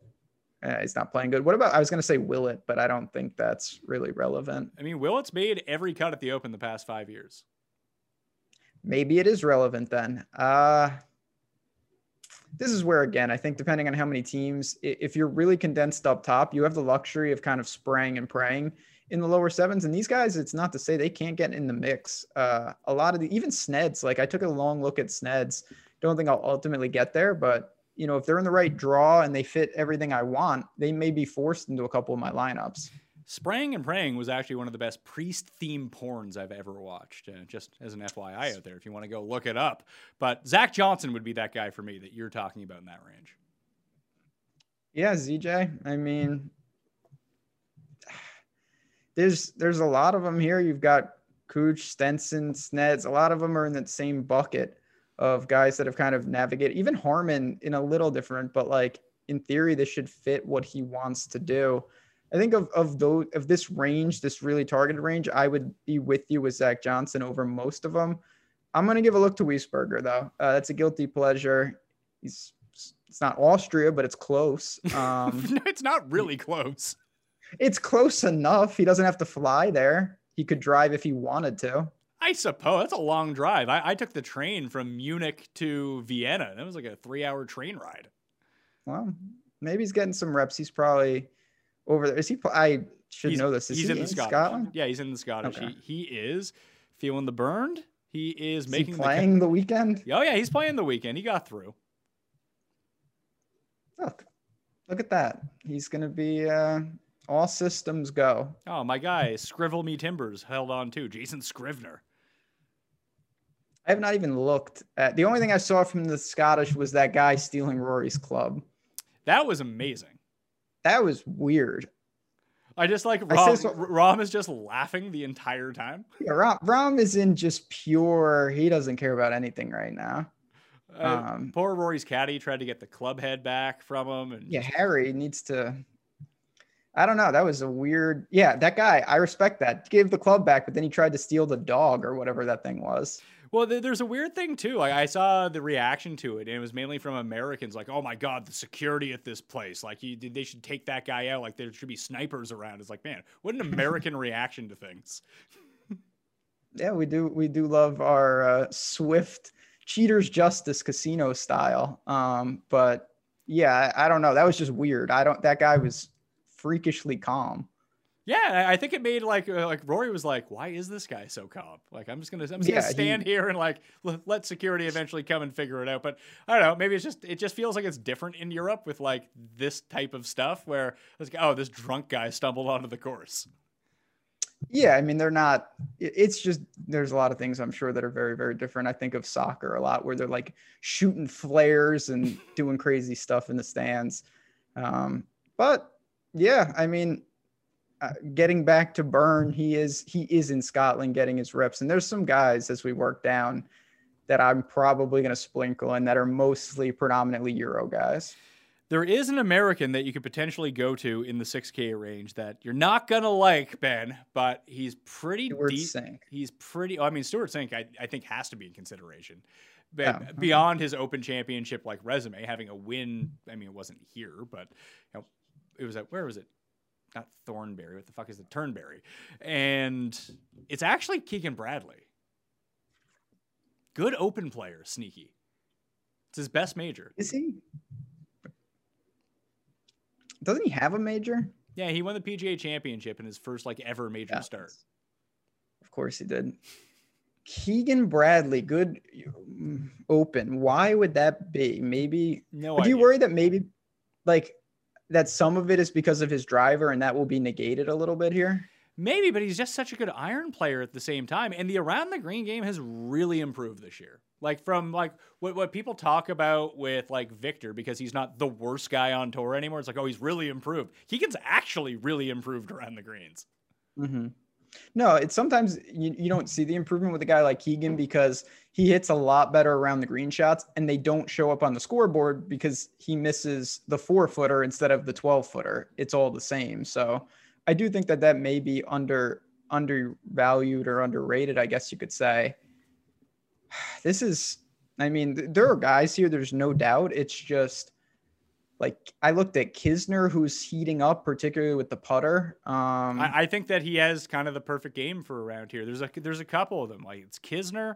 Uh, he's not playing good. What about I was going to say Willett, but I don't think that's really relevant. I mean, Willett's made every cut at the Open the past five years. maybe it is relevant then. Uh, this is where, again, I think depending on how many teams, if you're really condensed up top, you have the luxury of kind of spraying and praying in the lower sevens. And these guys, it's not to say they can't get in the mix. Uh, a lot of the, even Sneds, like I took a long look at Sneds. Don't think I'll ultimately get there, but you know, if they're in the right draw and they fit everything I want, they may be forced into a couple of my lineups. Spraying and Praying was actually one of the best priest theme porns I've ever watched. Uh, just as an FYI out there, if you want to go look it up. But Zach Johnson would be that guy for me that you're talking about in that range. Yeah, ZJ. I mean, there's there's a lot of them here. You've got Cooch, Stenson, Sneds. A lot of them are in that same bucket of guys that have kind of navigated. Even Harman in a little different, but like in theory, this should fit what he wants to do. I think of of those of this range, this really targeted range, I would be with you with Zach Johnson over most of them. I'm gonna give a look to Wiesberger though. Uh, that's a guilty pleasure. He's it's not Austria, but it's close. Um, it's not really close. It's close enough. He doesn't have to fly there. He could drive if he wanted to. I suppose that's a long drive. I, I took the train from Munich to Vienna. That was like a three-hour train ride. Well, maybe he's getting some reps. He's probably over there. Is he? I should he's, know this. Is he's he in the Scottish. Scotland? Yeah, he's in the Scottish. Okay. He, he is feeling the burned. He is Is making he the playing the weekend? Oh yeah, he's playing the weekend. He got through. Look, look at that. He's gonna be uh, all systems go. Oh my guy, Scrivel Me Timbers held on too. Jason Scrivener. I have not even looked at. The only thing I saw from the Scottish was that guy stealing Rory's club. That was amazing. That was weird. I just like I Rahm. so- Rahm is just laughing the entire time. Yeah, Rahm, Rahm is in just pure. He doesn't care about anything right now. Uh, Um, poor Rory's caddy tried to get the club head back from him, and Yeah, Harry needs to. I don't know. That was a weird. Yeah, that guy. I respect that. Gave the club back, but then he tried to steal the dog or whatever that thing was. Well, there's a weird thing too. Like I saw the reaction to it, and it was mainly from Americans. Like, "Oh my god, the security at this place! Like, you, they should take that guy out. Like, there should be snipers around." It's like, man, what an American reaction to things. Yeah, we do. We do love our uh, swift cheaters justice casino style. Um, but yeah, I, I don't know. That was just weird. I don't. That guy was freakishly calm. Yeah, I think it made like uh, like Rory was like, "Why is this guy so calm?" Like, I'm just gonna I'm just Yeah, gonna he- stand here and like l- let security eventually come and figure it out. But I don't know. Maybe it's just it just feels like it's different in Europe with like this type of stuff where it's like, oh, this drunk guy stumbled onto the course. Yeah, I mean they're not. It's just there's a lot of things I'm sure that are very very different. I think of soccer a lot where they're like shooting flares and doing crazy stuff in the stands. Um, but yeah, I mean, uh, getting back to Burn, he is he is in Scotland getting his reps, and there's some guys as we work down that I'm probably going to sprinkle in that are mostly predominantly Euro guys. There is an American that you could potentially go to in the 6K range that you're not gonna like, Ben, but he's pretty Stewart deep. Cink. He's pretty. I mean, Stewart Cink, I, I think has to be in consideration. But okay. beyond his Open Championship like resume, having a win. I mean, it wasn't here, but you know, it was at where was it? Not Thornberry. What the fuck is it? Turnberry. And it's actually Keegan Bradley. Good open player, sneaky. It's his best major. Is he? Doesn't he have a major? Yeah, he won the PGA Championship in his first like ever major Yeah. start. Of course he did. Keegan Bradley, good mm, open. Why would that be? Maybe. No do you worry that maybe, like, that some of it is because of his driver and that will be negated a little bit here? Maybe, but he's just such a good iron player at the same time. And the around the green game has really improved this year. Like from like what, what people talk about with like Viktor, because he's not the worst guy on tour anymore. It's like, oh, he's really improved. Keegan's actually really improved around the greens. Mm-hmm. No, it's sometimes you, you don't see the improvement with a guy like Keegan because he hits a lot better around the green shots and they don't show up on the scoreboard because he misses the four footer instead of the 12 footer. It's all the same. So I do think that that may be under undervalued or underrated, I guess you could say. This is, I mean, there are guys here, there's no doubt. It's just like I looked at Kisner, who's heating up, particularly with the putter. Um, I, I think that he has kind of the perfect game for around here. There's a there's a couple of them. Like it's Kisner,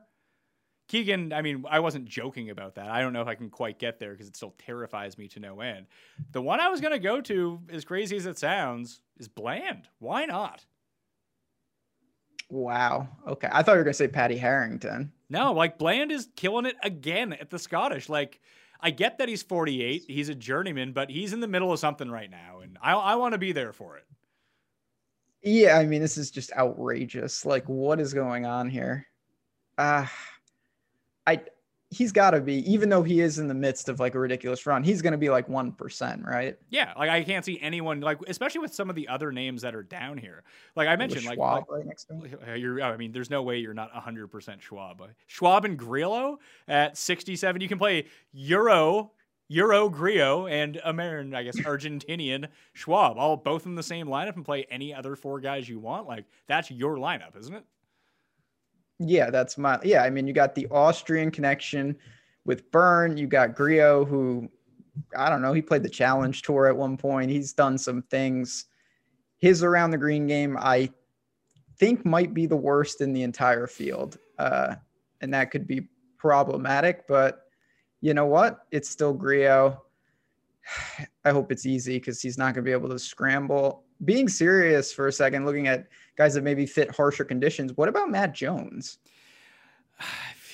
Keegan. I mean, I wasn't joking about that. I don't know if I can quite get there because it still terrifies me to no end. The one I was gonna go to, as crazy as it sounds, is Bland. Why not? Wow. Okay. I thought you were gonna say Paddy Harrington. No, like Bland is killing it again at the Scottish. Like, I get that he's 48, he's a journeyman, but he's in the middle of something right now, and I, I want to be there for it. Yeah, I mean, this is just outrageous. Like, what is going on here? Uh I he's gotta be, even though he is in the midst of like a ridiculous run, he's gonna be like one percent, right? Yeah, like I can't see anyone like, especially with some of the other names that are down here. Like I mentioned, like, Schwab like right next to him. uh, you're, I mean, there's no way you're not 100% Schwab. Schwab and Grillo at 67. You can play Euro, Euro Grillo, and American, I guess, Argentinian Schwab, all both in the same lineup and play any other four guys you want. Like, that's your lineup, isn't it? Yeah, that's my yeah. I mean, you got the Austrian connection with Bernd. You got Griot, who I don't know. He played the Challenge Tour at one point. He's done some things. His around the green game, I think, might be the worst in the entire field, uh, and that could be problematic. But you know what? It's still Griot. I hope it's easy because he's not going to be able to scramble. Being serious for a second, looking at guys that maybe fit harsher conditions. What about Matt Jones?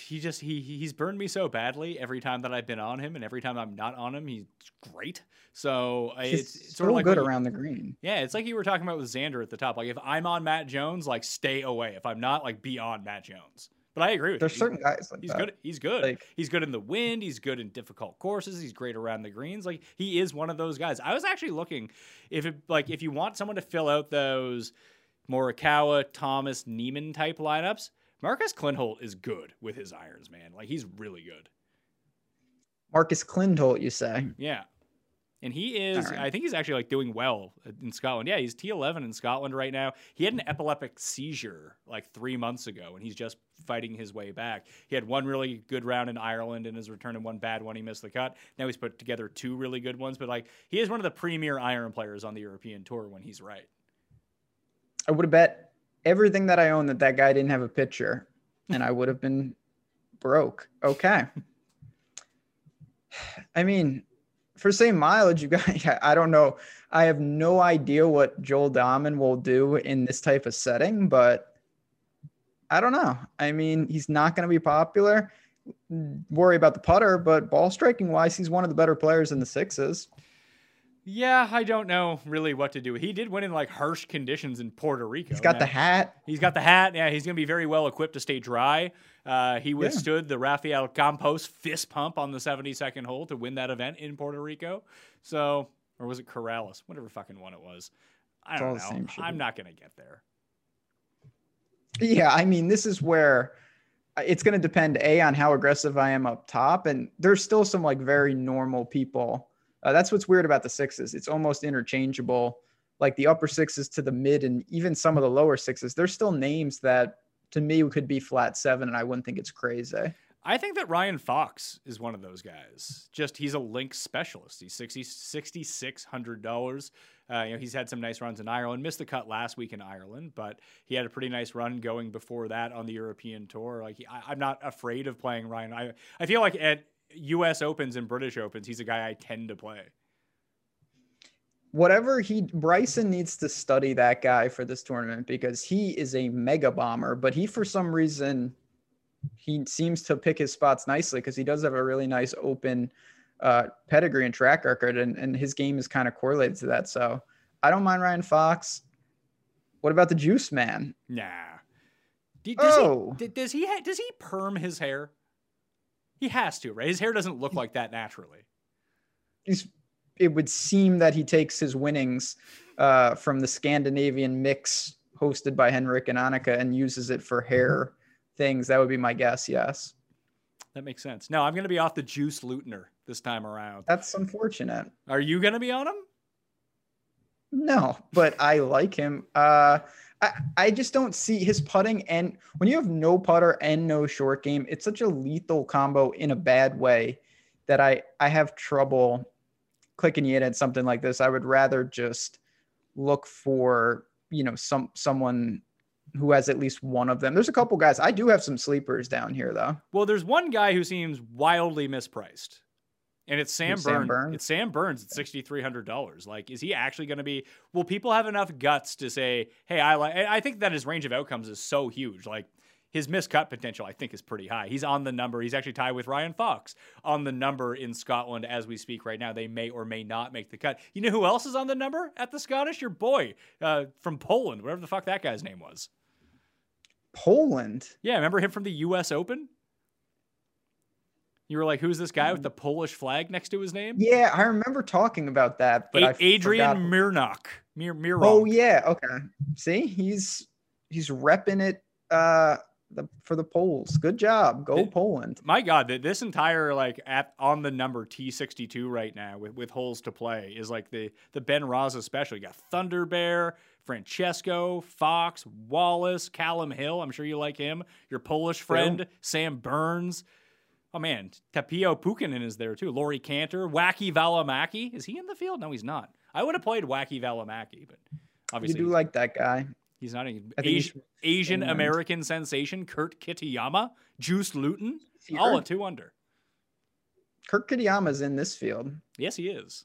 He just he he- he's burned me so badly every time that I've been on him, and every time I'm not on him, he's great. So uh, He's it's, it's sort of like good you- around the green. Yeah, it's like you were talking about with Xander at the top. Like if I'm on Matt Jones, like stay away. If I'm not, like be on Matt Jones. But I agree with There's you. certain guys like He's that. good. He's good. Like- he's good in the wind. He's good in difficult courses. He's great around the greens. Like he is one of those guys. I was actually looking if it like if you want someone to fill out those Morikawa, Thomas, Niemann type lineups, Marcus Kinhult is good with his irons, man. Like he's really good. Marcus Kinhult, you say? Yeah. And he is, right. I think he's actually like doing well in Scotland. Yeah, he's T11 in Scotland right now. He had an mm-hmm. epileptic seizure like three months ago, and he's just fighting his way back. He had one really good round in Ireland in his return, and one bad one. He missed the cut. Now he's put together two really good ones, but like he is one of the premier iron players on the European tour when he's right. I would have bet everything that I own that that guy didn't have a picture, and I would have been broke. Okay. I mean, for same mileage, you guys, I don't know. I have no idea what Joel Dahmen will do in this type of setting, but I don't know. I mean, he's not going to be popular. Worry about the putter, but ball striking wise, he's one of the better players in the sixes. Yeah, I don't know really what to do. He did win in like harsh conditions in Puerto Rico. He's got Now- the hat. He's got the hat. Yeah, he's going to be very well equipped to stay dry. Uh, he withstood the Rafael Campos fist pump on the 72nd hole to win that event in Puerto Rico. So, or was it Corales? Whatever fucking one it was. I don't know. I'm not going to get there. Yeah, I mean, this is where uh, it's going to depend a on how aggressive I am up top, and there's still some like very normal people Uh, that's what's weird about the sixes. It's almost interchangeable. Like the upper sixes to the mid and even some of the lower sixes, there's still names that to me could be flat seven, and I wouldn't think it's crazy. I think that Ryan Fox is one of those guys. Just he's a link specialist. He's 60 $6,600. Uh, you know, he's had some nice runs in Ireland. Missed the cut last week in Ireland, but he had a pretty nice run going before that on the European tour. Like he, I, am not afraid of playing Ryan. I I feel like at U.S. Opens and British Opens, he's a guy I tend to play. Whatever he Bryson needs to study that guy for this tournament because he is a mega bomber, but he for some reason he seems to pick his spots nicely because he does have a really nice open uh, pedigree and track record, and, and his game is kind of correlated to that. So I don't mind Ryan Fox. What about the Juice Man? Nah. does oh. he does he does he perm his hair? He has to, right? His hair doesn't look like that naturally. He's. It would seem that he takes his winnings uh, from the Scandinavian mix hosted by Henrik and Annika and uses it for hair things. That would be my guess. Yes. That makes sense. No, I'm going to be off the Juice Lutener this time around. That's unfortunate. Are you going to be on him? No, but I like him. Uh, I, I just don't see his putting and when you have no putter and no short game, it's such a lethal combo in a bad way that I I have trouble clicking in at something like this. I would rather just look for you know some someone who has at least one of them. There's a couple guys. I do have some sleepers down here though. Well, there's one guy who seems wildly mispriced. And it's Sam Burns. Sam Burns. It's Sam Burns at sixty three hundred dollars. Like, is he actually going to be? Will people have enough guts to say, "Hey, I like"? I think that his range of outcomes is so huge. Like, his miscut potential, I think, is pretty high. He's on the number. He's actually tied with Ryan Fox on the number in Scotland as we speak right now. They may or may not make the cut. You know who else is on the number at the Scottish? Your boy uh, from Poland, whatever the fuck that guy's name was. Poland. Yeah, remember him from the U.S. Open? You were like, "Who's this guy with the Polish flag next to his name?" Yeah, I remember talking about that, but A- Adrian Mirnok. Mir- Meronk. Oh yeah, okay. See, he's he's repping it uh the, for the Poles. Good job, go Poland. My God, this entire like at on the number T sixty two right now with, with holes to play is like the the Ben Rasa special. You got Thunder Bear, Francesco, Fox, Wallace, Callum Hill. I'm sure you like him. Your Polish friend. Sam Burns. Oh man, Tapio Pulkkanen is there too. Laurie Canter, Wacky Välimäki. Is he in the field? No, he's not. I would have played Wacky Välimäki, but obviously you do like that guy. He's not an Asian, Asian American sensation. Kurt Kitayama, Juice Luiten, all a two under. Kurt Kitayama's in this field. Yes, he is.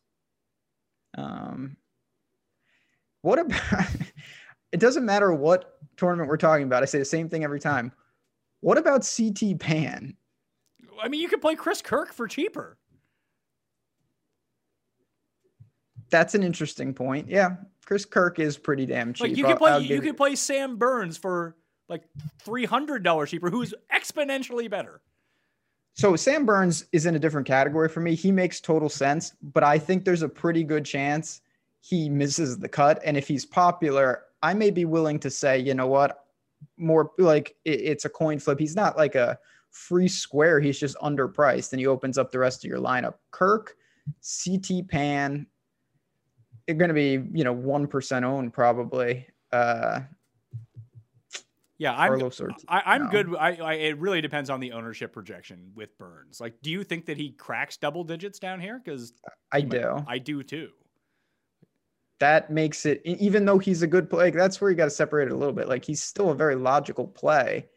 Um, what about? it doesn't matter what tournament we're talking about. I say the same thing every time. What about CT Pan? I mean, you could play Chris Kirk for cheaper. That's an interesting point. Yeah, Chris Kirk is pretty damn cheap. Like you could play, you could play Sam Burns for like three hundred dollars cheaper, who's exponentially better. So Sam Burns is in a different category for me. He makes total sense, but I think there's a pretty good chance he misses the cut. And if he's popular, I may be willing to say, you know what, more like it, it's a coin flip. He's not like a free square. He's just underpriced and he opens up the rest of your lineup. Kirk, CT Pan, you're going to be, you know, 1% owned probably. Uh, yeah, I'm. I, am no. good. I, I, it really depends on the ownership projection with Burns. Like, do you think that he cracks double digits down here? Because I do. Might, I do too. That makes it, even though he's a good play, that's where you got to separate it a little bit. Like, he's still a very logical play.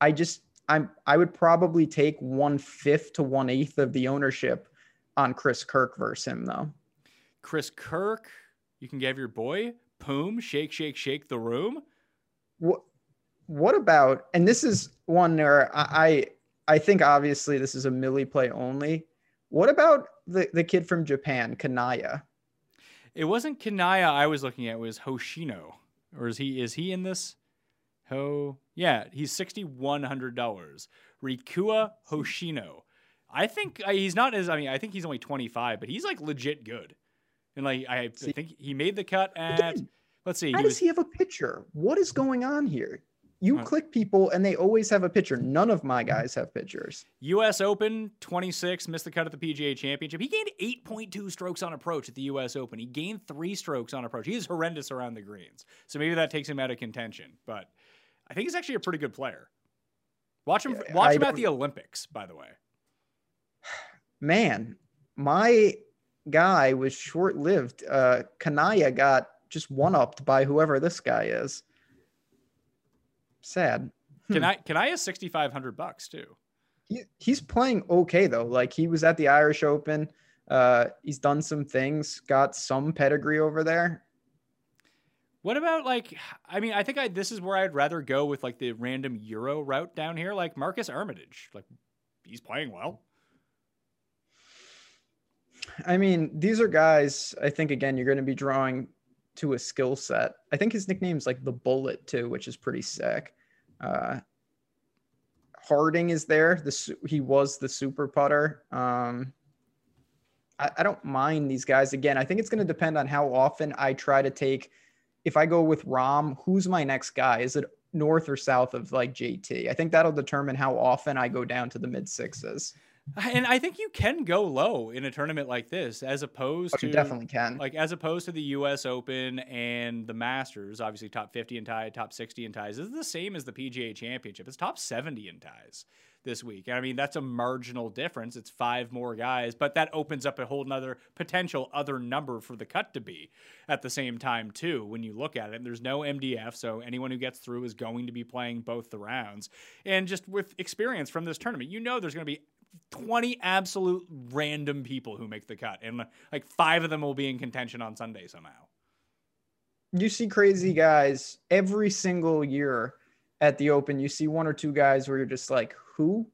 I just I'm I would probably take one fifth to one eighth of the ownership on Chris Kirk versus him though. Chris Kirk, you can give your boy Poom shake shake shake the room. What what about and this is one where I I think obviously this is a Millie play only. What about the the kid from Japan, Kanaya? It wasn't Kanaya I was looking at, it was Hoshino. Or is he is he in this? Ho, yeah, he's sixty one hundred dollars. Rikuya Hoshino. I think uh, he's not as. I mean, I think he's only twenty five, but he's like legit good. And like, I think he made the cut at. Let's see. How does was, he have a pitcher? What is going on here? you Right. click people and they always have a pitcher. None of my guys have pitchers. U.S. Open 26 missed the cut at the PGA Championship. He gained 8.2 strokes on approach at the U.S. Open. He gained three strokes on approach. He is horrendous around the greens, so maybe that takes him out of contention. But I think he's actually a pretty good player. Watch him. Yeah, watch I him at the Olympics. By the way, Man, my guy was short lived. Uh, Kanaya got just one upped by whoever this guy is. Sad. can I can I have 6,500 bucks too? He, he's playing okay though. Like he was at the Irish Open. Uh, he's done some things, got some pedigree over there. What about like? I mean, I think I this is where I'd rather go with like the random Euro route down here, like Marcus Armitage. Like he's playing well. I mean, these are guys. I think again, you're going to be drawing to a skill set. I think his nickname's like the Bullet too, which is pretty sick. Uh, Harding is there. The su- he was the super putter. Um, I don't mind these guys. Again, I think it's going to depend on how often I try to take. If I go with Rahm, who's my next guy? Is it north or south of like JT? I think that'll determine how often I go down to the mid sixes. And I think you can go low in a tournament like this, as opposed Oh, to definitely can. like as opposed to the U.S. Open and the Masters. Obviously, top fifty in tie, top sixty in ties. This is the same as the PGA Championship. It's top seventy in ties this week. I mean, that's a marginal difference. It's five more guys, but that opens up a whole nother potential other number for the cut to be at the same time too. When you look at it, there's no MDF, so anyone who gets through is going to be playing both the rounds. And just with experience from this tournament, you know there's going to be 20 absolute random people who make the cut and like five of them will be in contention on sunday somehow you see crazy guys every single year at the open you see one or two guys where you're just like who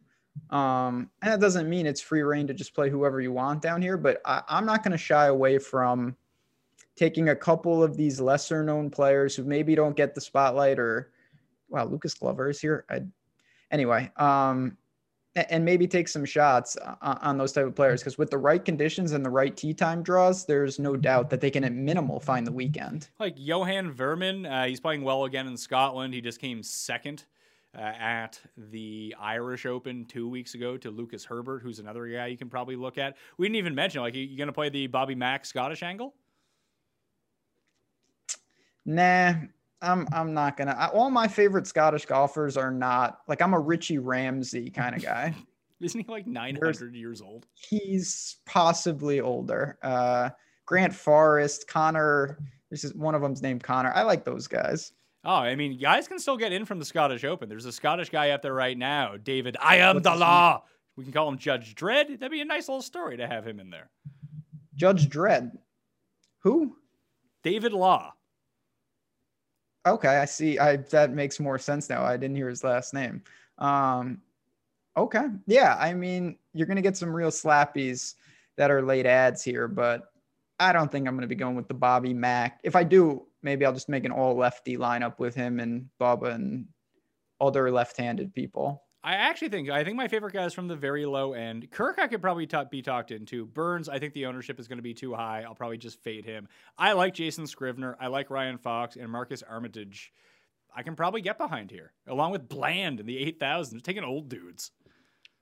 um and that doesn't mean it's free reign to just play whoever you want down here but I, i'm not going to shy away from taking a couple of these lesser known players who maybe don't get the spotlight or wow lucas glover is here. I, anyway um and maybe take some shots on, on those type of players because with the right conditions and the right tee time draws there's no doubt that they can at minimal find the weekend. Like johan Veerman uh, he's playing well again in scotland. He just came second uh, at the irish open two weeks ago to lucas herbert who's another guy you can probably look at we didn't even mention like you, you gonna play the bobby mack scottish angle Nah, I'm I'm not gonna. I, all my favorite Scottish golfers are not like I'm a Richie Ramsay kind of guy. isn't he like 900 years old He's possibly older. Uh, Grant Forrest, Connor. This is one of them's named Connor. I like those guys. Oh, I mean, guys can still get in from the Scottish Open. There's a Scottish guy up there right now, David. I am What's the law. We can call him Judge Dredd. That'd be a nice little story to have him in there. Judge Dredd. Who? David Law. Okay, I see. I that makes more sense now. I didn't hear his last name. Um, okay, yeah. I mean, you're gonna get some real slappies that are late ads here, but I don't think I'm gonna be going with the Bobby Mack. If I do, maybe I'll just make an all lefty lineup with him and Bubba and other left-handed people. I actually think I think my favorite guy is from the very low end. Kirk, I could probably be talked into. Burns, I think the ownership is going to be too high. I'll probably just fade him. I like Jason Scrivener. I like Ryan Fox and Marcus Armitage. I can probably get behind here, along with Bland in the eight thousand. Taking old dudes.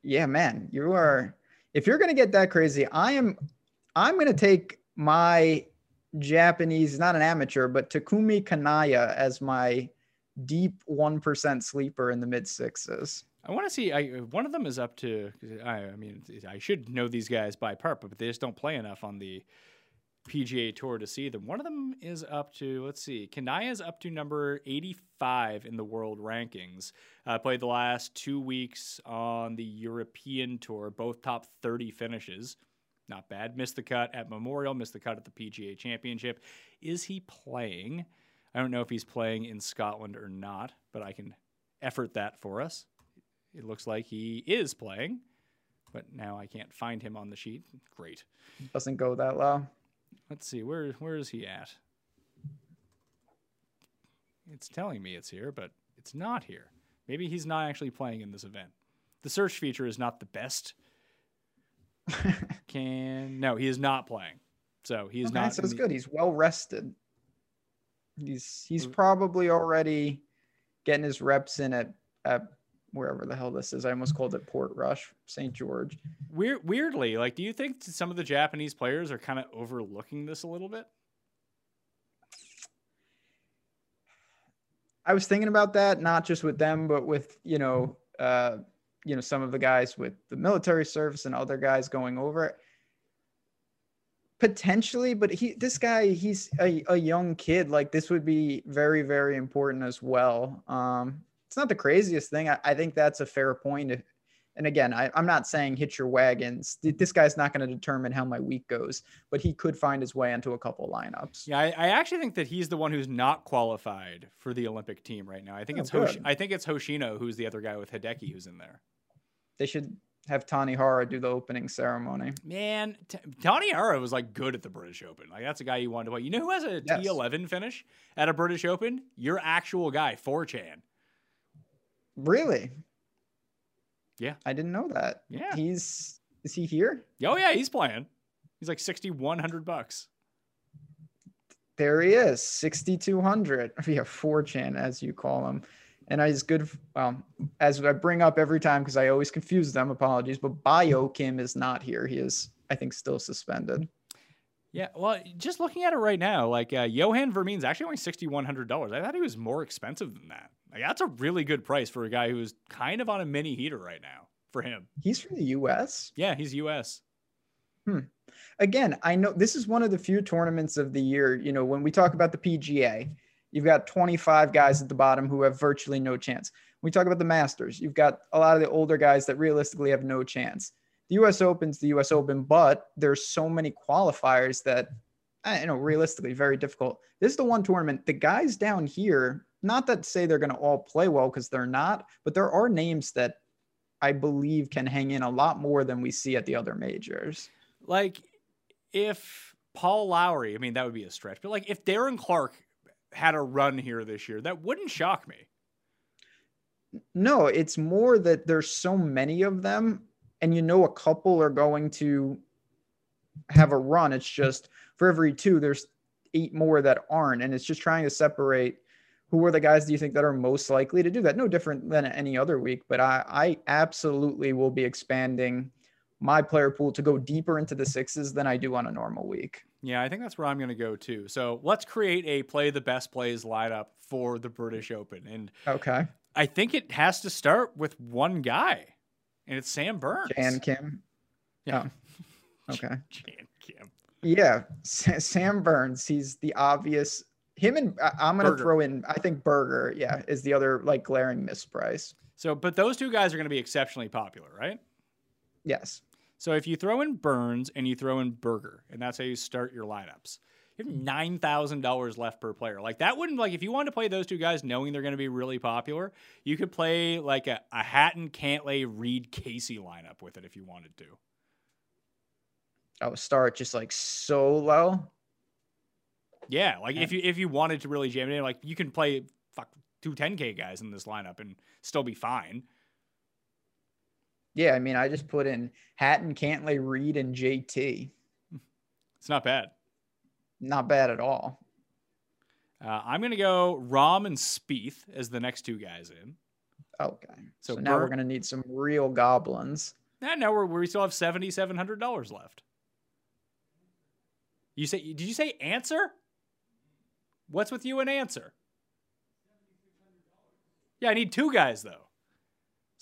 Yeah, man, you are. If you're gonna get that crazy, I am. I'm gonna take my Japanese, not an amateur, but Takumi Kanaya as my deep one percent sleeper in the mid sixes. I want to see. I one of them is up to. I, I mean, I should know these guys by part, but they just don't play enough on the PGA Tour to see them. One of them is up to. Let's see. Kanaya is up to number eighty-five in the world rankings. Uh, played the last two weeks on the European Tour, both top thirty finishes. Not bad. Missed the cut at Memorial. Missed the cut at the PGA Championship. Is he playing? I don't know if he's playing in Scotland or not, but I can effort that for us. It looks like he is playing, but now I can't find him on the sheet. Great. Doesn't go that low. Let's see where where is he at? It's telling me it's here, but it's not here. Maybe he's not actually playing in this event. The search feature is not the best. Can no, he is not playing. So he is okay, not. so it's the- good. He's well rested. He's he's Mm. probably already getting his reps in at, at wherever the hell this is. I almost called it Portrush, St. George. Weird, weirdly, like, do you think some of the Japanese players are kind of overlooking this a little bit? I was thinking about that, not just with them, but with you know, uh, you know, some of the guys with the military service and other guys going over. Potentially, but he, this guy, he's a, a young kid. Like this would be very, very important as well. Um, it's not the craziest thing. I, I think that's a fair point. If, and again, I, am not saying hit your wagons. This guy's not going to determine how my week goes, but he could find his way into a couple lineups. Yeah, I, I, actually think that he's the one who's not qualified for the Olympic team right now. I think oh, it's Hosh- I think it's Hoshino who's the other guy with Hideki who's in there. They should have Tanihara do the opening ceremony. Man, T- Tanihara was like good at the British Open. Like that's a guy you want to play. You know who has a yes. T11 finish at a British Open? Your actual guy, Forchan. Really? Yeah. I didn't know that. Yeah. He's is he here? Oh yeah, he's playing. He's like 6100 bucks. There he is, 6200. Yeah, Forchan as you call him and he's good. Well, as I bring up every time because I always confuse them. Apologies, but Bio Kim is not here. He is, I think, still suspended. Yeah, well, just looking at it right now, like uh, Johan Veerman's actually only sixty one hundred dollars. I thought he was more expensive than that. Like that's a really good price for a guy who is kind of on a mini heater right now for him. He's from the U.S. Yeah, he's U.S. Hmm. Again, I know this is one of the few tournaments of the year. You know, when we talk about the PGA, You've got 25 guys at the bottom who have virtually no chance. we talk about the Masters. You've got a lot of the older guys that realistically have no chance. The U.S. Open's the U.S. Open, but there's so many qualifiers that eh, I know realistically very difficult. This is the one tournament. The guys down here, not that say they're going to all play well because they're not, but there are names that I believe can hang in a lot more than we see at the other majors. Like if Paul Lawrie, I mean that would be a stretch, but like if Darren Clarke had a run here this year. That wouldn't shock me. No, it's more that there's so many of them, and you know a couple are going to have a run. It's just for every two, there's eight more that aren't, and it's just trying to separate who are the guys do you think that are most likely to do that? No different than any other week, but I, I absolutely will be expanding my player pool to go deeper into the sixes than I do on a normal week. Yeah, I think that's where I'm going to go too. So let's create a play the best plays lineup for the British Open. And okay, I think it has to start with one guy, and it's Sam Burns. Jan Kim. Yeah. Oh. Okay. Jan Kim. Yeah, Sam Burns. He's the obvious. Him and I'm going to throw in. I think Berger. Yeah, is the other like glaring misprice. So, but those two guys are going to be exceptionally popular, right? Yes. So if you throw in Burns and you throw in Berger, and that's how you start your lineups, you have nine thousand dollars left per player. Like that wouldn't like if you wanted to play those two guys knowing they're going to be really popular, you could play like a, a Hatton, Cantlay, Reed, Casey lineup with it if you wanted to. I would start just like so low. Yeah, like if you if you wanted to really jam it in, like you can play fuck two 10k guys in this lineup and still be fine. Yeah, I mean, I just put in Hatton, Cantlay, Reed, and JT. It's not bad. Not bad at all. Uh, I'm going to go Rahm and Spieth as the next two guys in. Okay. So, so now Bur- we're going to need some real goblins. Yeah, now we're, we still have $7,700 left. You say, did you say Ancer? What's with you and Ancer? Yeah, I need two guys though.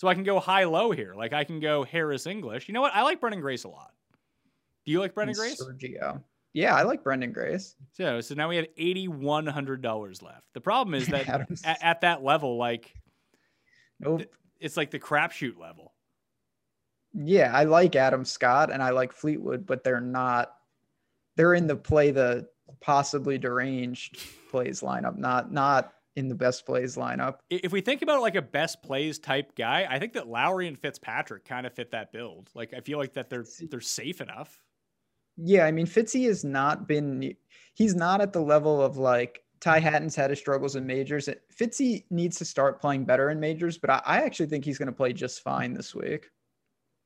So I can go high low here. Like I can go Harris English. You know what? I like Branden Grace a lot. Do you like Branden Grace? Sergio. Yeah, I like Branden Grace. So so now we have eighty one hundred dollars left. The problem is that at, at, that level, like, nope. it's like the crapshoot level. Yeah, I like Adam Scott and I like Fleetwood, but they're not. They're in the play the possibly deranged plays lineup, not not in the best plays lineup. If we think about like a best plays type guy, I think that Lowry and Fitzpatrick kind of fit that build. Like I feel like that they're they're safe enough. Yeah, I mean Fitzy has not been he's not at the level of like Ty Hatton's had his struggles in majors. Uh, Fitzy needs to start playing better in majors, but I, I actually think he's going to play just fine this week.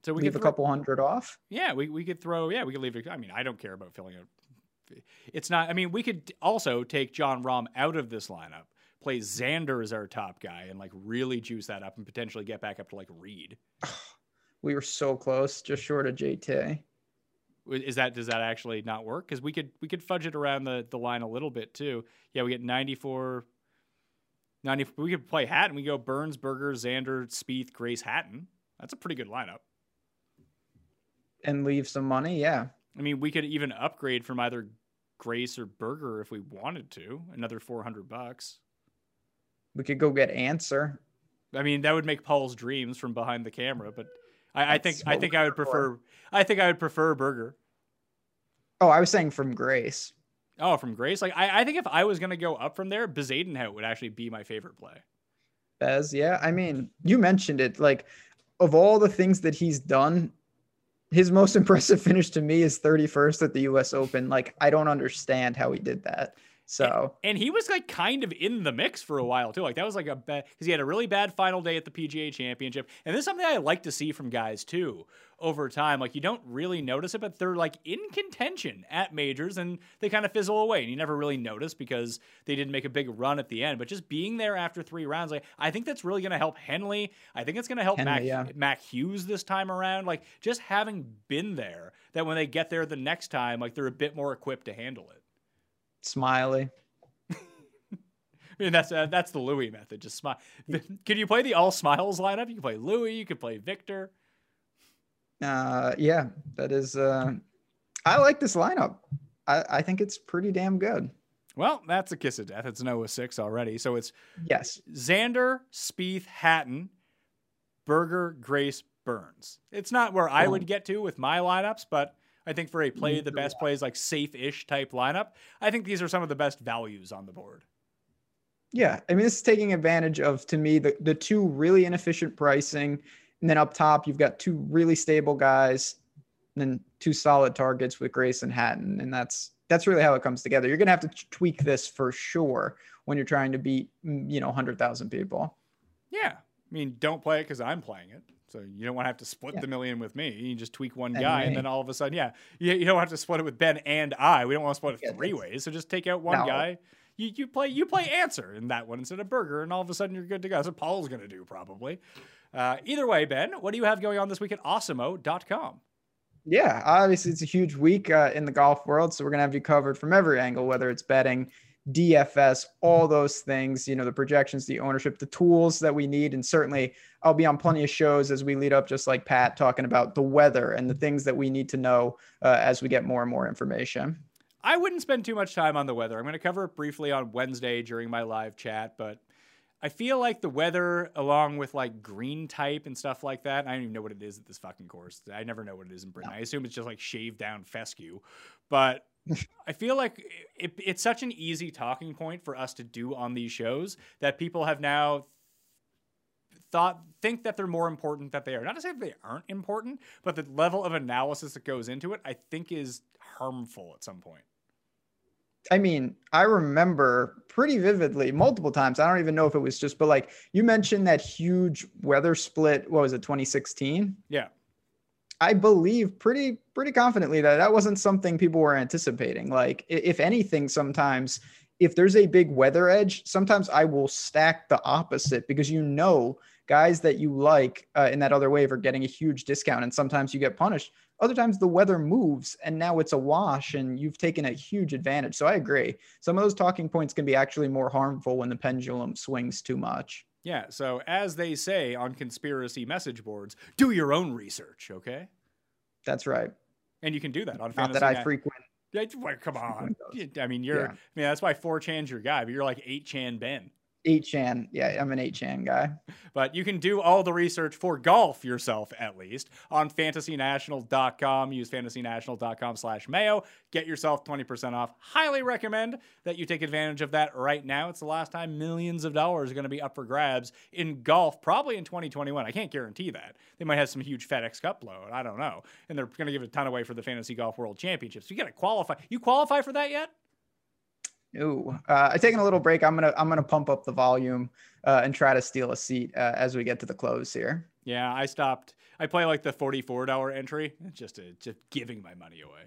So we leave a couple hundred off. Yeah, we, we could throw. Yeah, we could leave. I mean, I don't care about filling it. It's not. I mean, we could also take Jon Rahm out of this lineup play Xander as our top guy and like really juice that up and potentially get back up to like Reed. We were so close, just short of JT. Is that does that actually not work? Because we could we could fudge it around the the line a little bit too. Yeah, we get 94. 90, we could play Hatton. We go Burns, Berger, Xander, Spieth, Grace, Hatton. That's a pretty good lineup. And leave some money, yeah. I mean, we could even upgrade from either Grace or Berger if we wanted to. Another 400 bucks. We could go get Ancer. I mean, that would make Paul's dreams from behind the camera, but I, I think I think I would prefer I think I would prefer Berger. Oh, I was saying from Grace. Oh, from Grace. Like I, I think if I was gonna go up from there, Bezuidenhout would actually be my favorite play. Bez, yeah. I mean, you mentioned it. Like of all the things that he's done, his most impressive finish to me is 31st at the US Open. Like, I don't understand how he did that. So and, and, he was like kind of in the mix for a while too. Like that was like a bad because he had a really bad final day at the PGA Championship, and this is something I like to see from guys too over time. Like you don't really notice it, but they're like in contention at majors, and they kind of fizzle away, and you never really notice because they didn't make a big run at the end. But just being there after three rounds, like I think that's really going to help Henley. I think it's going to help Henley, Mac, yeah. Mac Hughes this time around. Like just having been there, that when they get there the next time, like they're a bit more equipped to handle it. Smiley. I mean, that's uh, that's the Louis method. Just smile. Can you play the all smiles lineup? You can play Louis. You can play Viktor. Uh, yeah, that is. Uh, I like this lineup. I, I think it's pretty damn good. Well, that's a kiss of death. It's an 0 6 already. So it's yes, Xander, Spieth, Hatton, Berger, Grace, Burns. It's not where I would get to with my lineups, but I think for a play the best play is like safe-ish type lineup, I think these are some of the best values on the board. Yeah, I mean this is taking advantage of to me the the two really inefficient pricing, and then up top you've got two really stable guys, and then two solid targets with Grace and Hatton, and that's that's really how it comes together. You're gonna have to tweak this for sure when you're trying to beat mm, you know hundred thousand people. Yeah, I mean don't play it because I'm playing it. So you don't want to have to split yeah. the million with me. You just tweak one guy, and, and then all of a sudden, yeah, you, you don't have to split it with Ben and I. We don't want to split it yeah, three ways. So just take out one no. guy. You, you play you play Ancer in that one instead of Berger, and all of a sudden you're good to go. That's what Paul's going to do probably. Uh, either way, Ben, what do you have going on this week at awesemo.com? Yeah, obviously it's a huge week uh, in the golf world, so we're gonna have you covered from every angle, whether it's betting, DFS, all those things, you know, the projections, the ownership, the tools that we need. And certainly I'll be on plenty of shows as we lead up, just like Pat, talking about the weather and the things that we need to know uh, as we get more and more information. I wouldn't spend too much time on the weather. I'm going to cover it briefly on Wednesday during my live chat, but I feel like the weather, along with like green type and stuff like that, I don't even know what it is at this fucking course. I never know what it is in Britain. No. I assume it's just like shaved down fescue, but I feel like it, it's such an easy talking point for us to do on these shows that people have now thought think that they're more important than they are. Not to say that they aren't important, but the level of analysis that goes into it, I think, is harmful at some point. I mean, I remember pretty vividly multiple times. I don't even know if it was just, but like you mentioned that huge weather split. What was it, 2016? Yeah. I believe pretty pretty confidently that that wasn't something people were anticipating. Like if anything, sometimes if there's a big weather edge, sometimes I will stack the opposite because you know guys that you like uh, in that other wave are getting a huge discount, and sometimes you get punished. Other times the weather moves and now it's a wash and you've taken a huge advantage. So I agree. Some of those talking points can be actually more harmful when the pendulum swings too much. Yeah. So, as they say on conspiracy message boards, do your own research, okay? That's right. And you can do that on Not fantasy. that I frequent. Come on. I mean, you're. Yeah. I mean, that's why four chan's your guy, but you're like eight chan Ben. 8chan. Yeah, I'm an 8chan guy. But you can do all the research for golf yourself, at least, on fantasynational.com. Use fantasynational.com slash mayo. Get yourself 20% off. Highly recommend that you take advantage of that right now. It's the last time millions of dollars are going to be up for grabs in golf, probably in 2021. I can't guarantee that. They might have some huge FedEx Cup load. I don't know. And they're going to give a ton away for the Fantasy Golf World Championships. You got to qualify. You qualify for that yet? Ooh, uh, I taking a little break. I'm gonna I'm gonna pump up the volume uh, and try to steal a seat uh, as we get to the close here. Yeah, I stopped. I play like the forty-four dollar entry, just to, just giving my money away.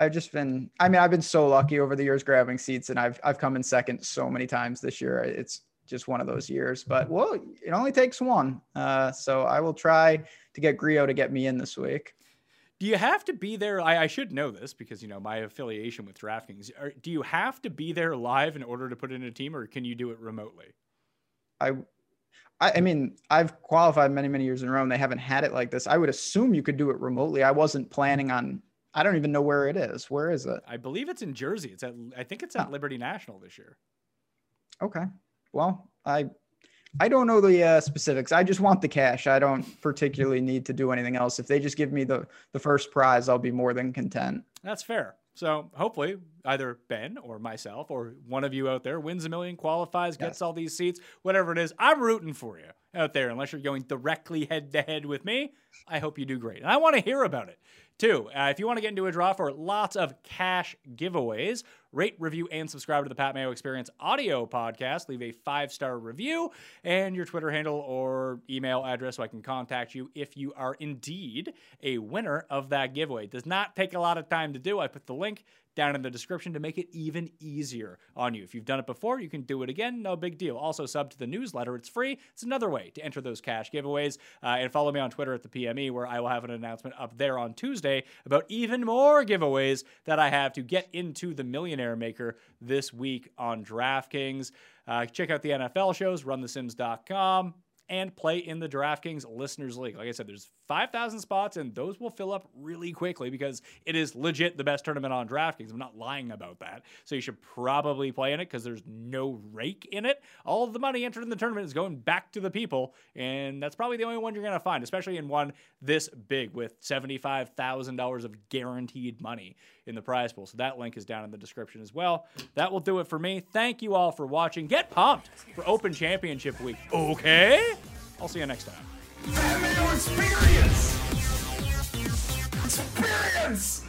I've just been. I mean, I've been so lucky over the years grabbing seats, and I've I've come in second so many times this year. It's just one of those years. But well, it only takes one. Uh, so I will try to get Grio to get me in this week. Do you have to be there? I, I should know this because you know my affiliation with DraftKings. Are, do you have to be there live in order to put in a team, or can you do it remotely? I, I, I mean, I've qualified many, many years in a row, and they haven't had it like this. I would assume you could do it remotely. I wasn't planning on. I don't even know where it is. Where is it? I believe it's in Jersey. It's at. I think it's at Oh. Liberty National this year. Okay. Well, I I don't know the uh, specifics. I just want the cash. I don't particularly need to do anything else. If they just give me the the first prize, I'll be more than content. That's fair. So hopefully, either Ben or myself or one of you out there wins a million, qualifies, gets Yes. all these seats, whatever it is. I'm rooting for you out there. Unless you're going directly head to head with me, I hope you do great, and I want to hear about it too. Uh, if you want to get into a draw for lots of cash giveaways, rate, review, and subscribe to the Pat Mayo Experience audio podcast. Leave a five star review and your Twitter handle or email address so I can contact you if you are indeed a winner of that giveaway. It does not take a lot of time to do. I put the link down in the description to make it even easier on you. If you've done it before, you can do it again. No big deal. Also, sub to the newsletter. It's free. It's another way to enter those cash giveaways. Uh, and follow me on Twitter at the PME, where I will have an announcement up there on Tuesday about even more giveaways that I have to get into the Millionaire Maker this week on DraftKings. Uh, check out the NFL shows, runthesims.com and play in the DraftKings Listeners League. Like I said, there's 5,000 spots, and those will fill up really quickly because it is legit the best tournament on DraftKings. I'm not lying about that. So you should probably play in it because there's no rake in it. All the money entered in the tournament is going back to the people, and that's probably the only one you're going to find, especially in one this big with $75,000 of guaranteed money in the prize pool. So that link is down in the description as well. That will do it for me. Thank you all for watching. Get pumped for Open Championship Week. Okay? I'll see you next time. Experience! Experience!